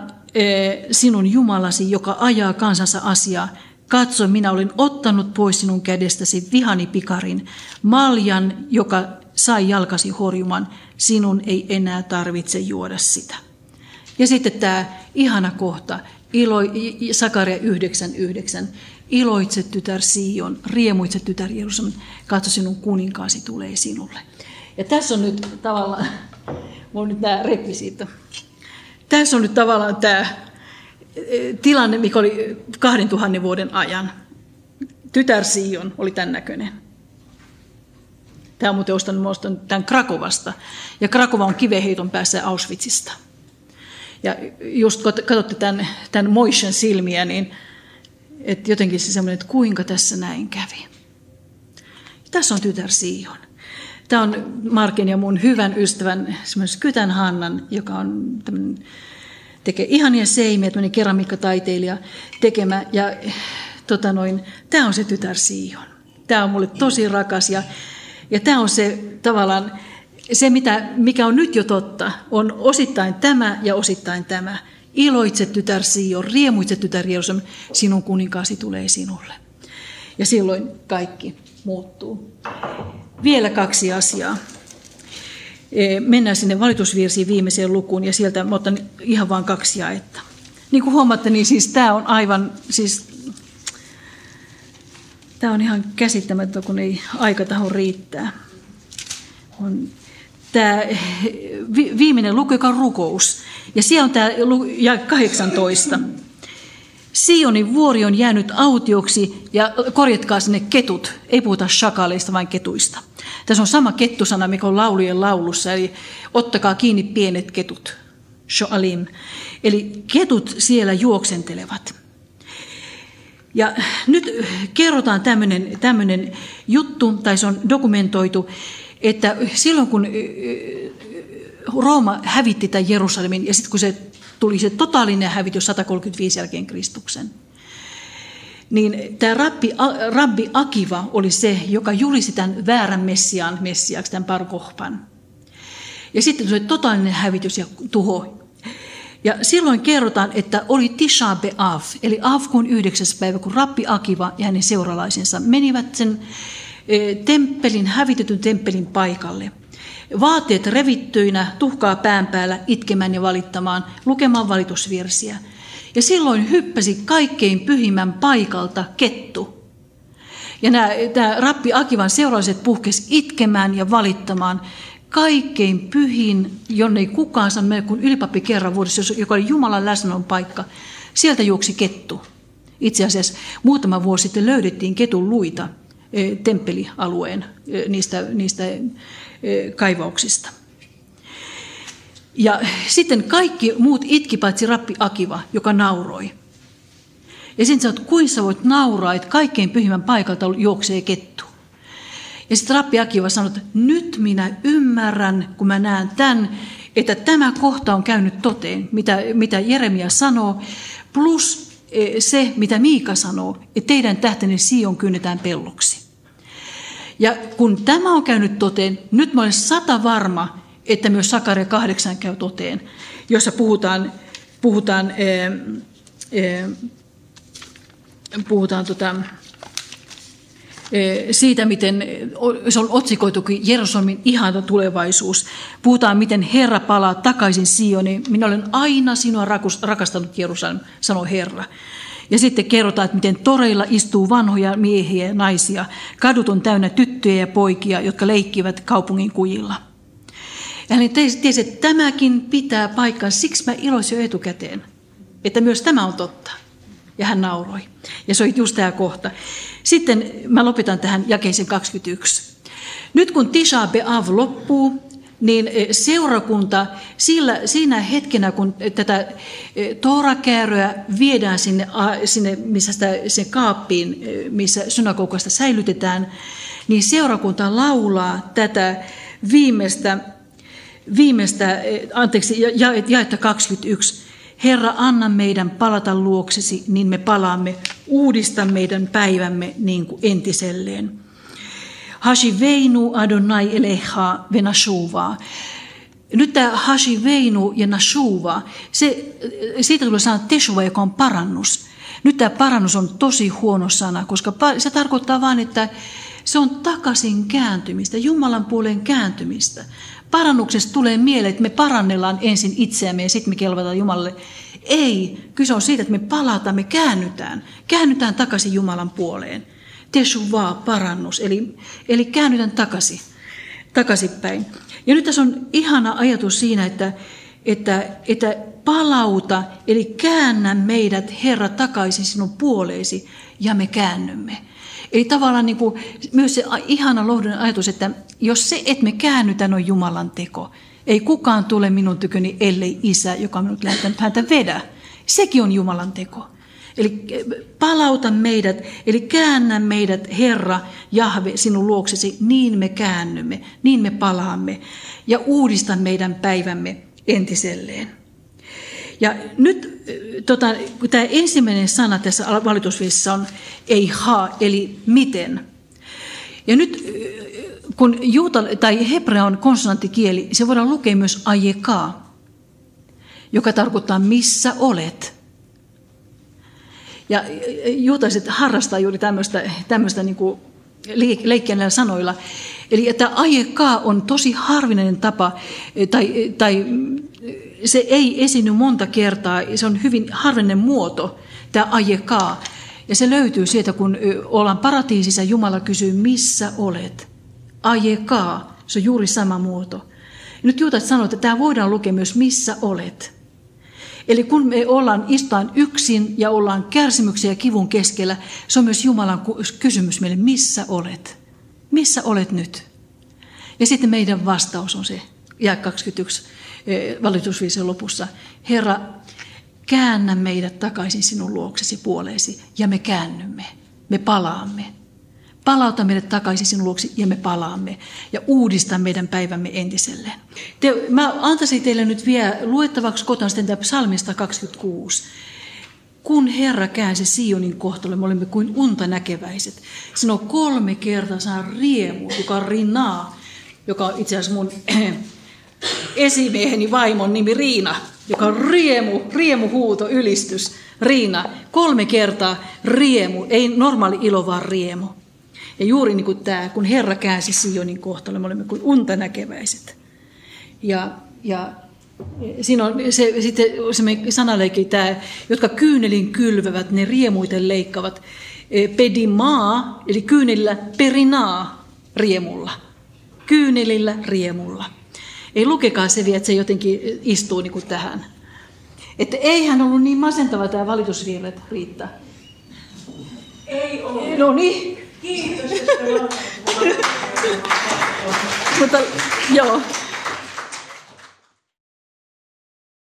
sinun Jumalasi, joka ajaa kansansa asiaa, Katso, minä olen ottanut pois sinun kädestäsi vihani pikarin, maljan, joka sai jalkasi horjuman, sinun ei enää tarvitse juoda sitä. Ja sitten tämä ihana kohta, ilo, Sakaria 9.9. Iloitse tytär Sion, riemuitse tytär Jerusalem, katso sinun kuninkaasi tulee sinulle. Ja tässä on nyt tavallaan, mulla on nyt nämä rekvisiitto. Tässä on nyt tavallaan tämä eh, tilanne, mikä oli 2000 vuoden ajan. Tytär Sion oli tämän näköinen. Tämä on muuten ostanut tämän Krakovasta. Ja Krakova on kiveheiton päässä Auschwitzista. Ja just kun katsotte tämän, tämän Moishen silmiä, niin että jotenkin se semmoinen, että kuinka tässä näin kävi. Tässä on tytär Sion. Tämä on Markin ja mun hyvän ystävän, semmoinen Kytän Hannan, joka on tekee ihania seimiä, tämmöinen keramiikkataiteilija tekemä. Ja tota noin, tämä on se tytär Sion. Tämä on mulle tosi rakas ja, ja tämä on se tavallaan, se mitä, mikä on nyt jo totta, on osittain tämä ja osittain tämä. Iloitse tytär Sion, riemuitse tytär Jerusalem, sinun kuninkaasi tulee sinulle. Ja silloin kaikki muuttuu. Vielä kaksi asiaa. E, mennään sinne valitusvirsiin viimeiseen lukuun ja sieltä otan ihan vain kaksi jaetta. Niin kuin huomaatte, niin siis tämä on aivan, siis tämä on ihan käsittämättä, kun ei aikataho riittää. On tämä viimeinen luku, joka on rukous. Ja siellä on tämä ja 18. Sionin vuori on jäänyt autioksi ja korjatkaa sinne ketut. Ei puhuta shakaleista, vaan ketuista. Tässä on sama kettusana, mikä on laulujen laulussa, eli ottakaa kiinni pienet ketut. Shoalim. Eli ketut siellä juoksentelevat. Ja nyt kerrotaan tämmöinen, tämmöinen juttu, tai se on dokumentoitu, että silloin kun Rooma hävitti tämän Jerusalemin, ja sitten kun se tuli se totaalinen hävitys 135 jälkeen Kristuksen, niin tämä rabbi, rabbi Akiva oli se, joka julisti tämän väärän messiaan messiaksi, tämän Parkohpan. Ja sitten tuli totaalinen hävitys ja tuho. Ja silloin kerrotaan, että oli Tisha B'Av, eli Avkuun yhdeksäs päivä, kun Rabbi Akiva ja hänen seuralaisensa menivät sen e, temppelin, hävitetyn temppelin paikalle. Vaatteet revittyinä, tuhkaa pään päällä, itkemään ja valittamaan, lukemaan valitusvirsiä – ja silloin hyppäsi kaikkein pyhimmän paikalta kettu. Ja nämä, tämä rappi Akivan seuralaiset puhkesi itkemään ja valittamaan kaikkein pyhin, jonne ei kukaan saa mennä kuin ylipappi kerran vuodessa, joka oli Jumalan läsnäolon paikka. Sieltä juoksi kettu. Itse asiassa muutama vuosi sitten löydettiin ketun luita e, temppelialueen e, niistä, niistä kaivauksista. Ja sitten kaikki muut itki paitsi rappi Akiva, joka nauroi. Ja sitten sä oot, kuinka sä voit nauraa, että kaikkein pyhimmän paikalta juoksee kettu. Ja sitten rappi Akiva sanoi, että nyt minä ymmärrän, kun mä näen tämän, että tämä kohta on käynyt toteen, mitä, mitä Jeremia sanoo, plus e, se, mitä Miika sanoo, että teidän tähtenne Sion kynnetään pelloksi. Ja kun tämä on käynyt toteen, nyt mä olen sata varma, että myös Sakaria 8 käy toteen, jossa puhutaan, puhutaan, ee, ee, puhutaan tota, siitä, miten se on otsikoitukin Jerusalemin ihana tulevaisuus. Puhutaan, miten Herra palaa takaisin Sioniin. Minä olen aina sinua rakastanut Jerusalem, sanoo Herra. Ja sitten kerrotaan, että miten toreilla istuu vanhoja miehiä ja naisia. Kadut on täynnä tyttöjä ja poikia, jotka leikkivät kaupungin kujilla. Ja hän tiesi, että tämäkin pitää paikkaa, siksi mä iloisin jo etukäteen, että myös tämä on totta. Ja hän nauroi. Ja se oli just tämä kohta. Sitten mä lopetan tähän jakeisen 21. Nyt kun Tisha Be'av loppuu, niin e, seurakunta sillä, siinä hetkenä, kun tätä e, Toorakääröä viedään sinne, sinne missä sitä, sen kaappiin, missä synagogasta säilytetään, niin seurakunta laulaa tätä viimeistä viimeistä, eh, anteeksi, jaetta 21. Herra, anna meidän palata luoksesi, niin me palaamme. Uudista meidän päivämme niin kuin entiselleen. Veinu Adonai eleha venashuvaa. nyt tämä Hashi Veinu ja Nashuva, se, siitä tulee sana Teshuva, joka on parannus. Nyt tämä parannus on tosi huono sana, koska se tarkoittaa vain, että se on takaisin kääntymistä, Jumalan puoleen kääntymistä. Parannuksesta tulee mieleen, että me parannellaan ensin itseämme ja sitten me kelvataan Jumalalle. Ei, kyse on siitä, että me palataan, me käännytään. Käännytään takaisin Jumalan puoleen. Teshuvah, parannus, eli, eli käännytään takaisin, takaisinpäin. Ja nyt tässä on ihana ajatus siinä, että, että, että palauta, eli käännä meidät, Herra, takaisin sinun puoleesi, ja me käännymme. Eli tavallaan niin kuin, myös se ihana lohdullinen ajatus, että jos se, että me käännytään, on Jumalan teko. Ei kukaan tule minun tyköni, ellei isä, joka minut lähettänyt häntä vedä. Sekin on Jumalan teko. Eli palauta meidät, eli käännä meidät, Herra, Jahve, sinun luoksesi, niin me käännymme, niin me palaamme. Ja uudista meidän päivämme entiselleen. Ja nyt tota, tämä ensimmäinen sana tässä valitusviisissä on ei ha, eli miten. Ja nyt kun juuta, tai hebrea on konsonanttikieli, se voidaan lukea myös ajekaa, joka tarkoittaa missä olet. Ja juutalaiset harrastaa juuri tämmöistä, tämmöistä niin kuin leikkiä näillä sanoilla. Eli että ajekaa on tosi harvinainen tapa, tai, tai se ei esiny monta kertaa, se on hyvin harvinainen muoto, tämä ajekaa. Ja se löytyy sieltä, kun ollaan paratiisissa, Jumala kysyy, missä olet? Ajekaa, se on juuri sama muoto. Ja nyt juutat sanoo, että tämä voidaan lukea myös, missä olet. Eli kun me ollaan istutaan yksin ja ollaan kärsimyksen ja kivun keskellä, se on myös Jumalan kysymys meille, missä olet? Missä olet nyt? Ja sitten meidän vastaus on se, ja 21 valitusviisen lopussa, Herra, käännä meidät takaisin sinun luoksesi puoleesi, ja me käännymme, me palaamme. Palauta meidät takaisin sinun luoksi ja me palaamme ja uudista meidän päivämme entiselleen. Te, mä antaisin teille nyt vielä luettavaksi kotona sitten psalmista 26. Kun Herra käänsi Sionin kohtalle, me olemme kuin unta näkeväiset. Sano kolme kertaa saa riemu, joka Rinaa, joka on itse asiassa mun esimieheni vaimon nimi Riina, joka on riemu, riemuhuuto, ylistys. Riina, kolme kertaa riemu, ei normaali ilo, vaan riemu. Ja juuri niin kuin tämä, kun Herra käänsi Sionin kohtalle, me olemme kuin unta näkeväiset. Ja, ja siinä on se, sitten se sanaleikki tämä, jotka kyynelin kylvävät, ne riemuiten leikkaavat. E, pedimaa, eli kyynelillä perinaa riemulla. Kyynelillä riemulla. Ei lukekaa se vielä, että se jotenkin istuu niin kuin tähän. Että eihän ollut niin masentava tämä valitusvirret, Riitta. Ei ole. No niin, Kiitos, Mutta joo,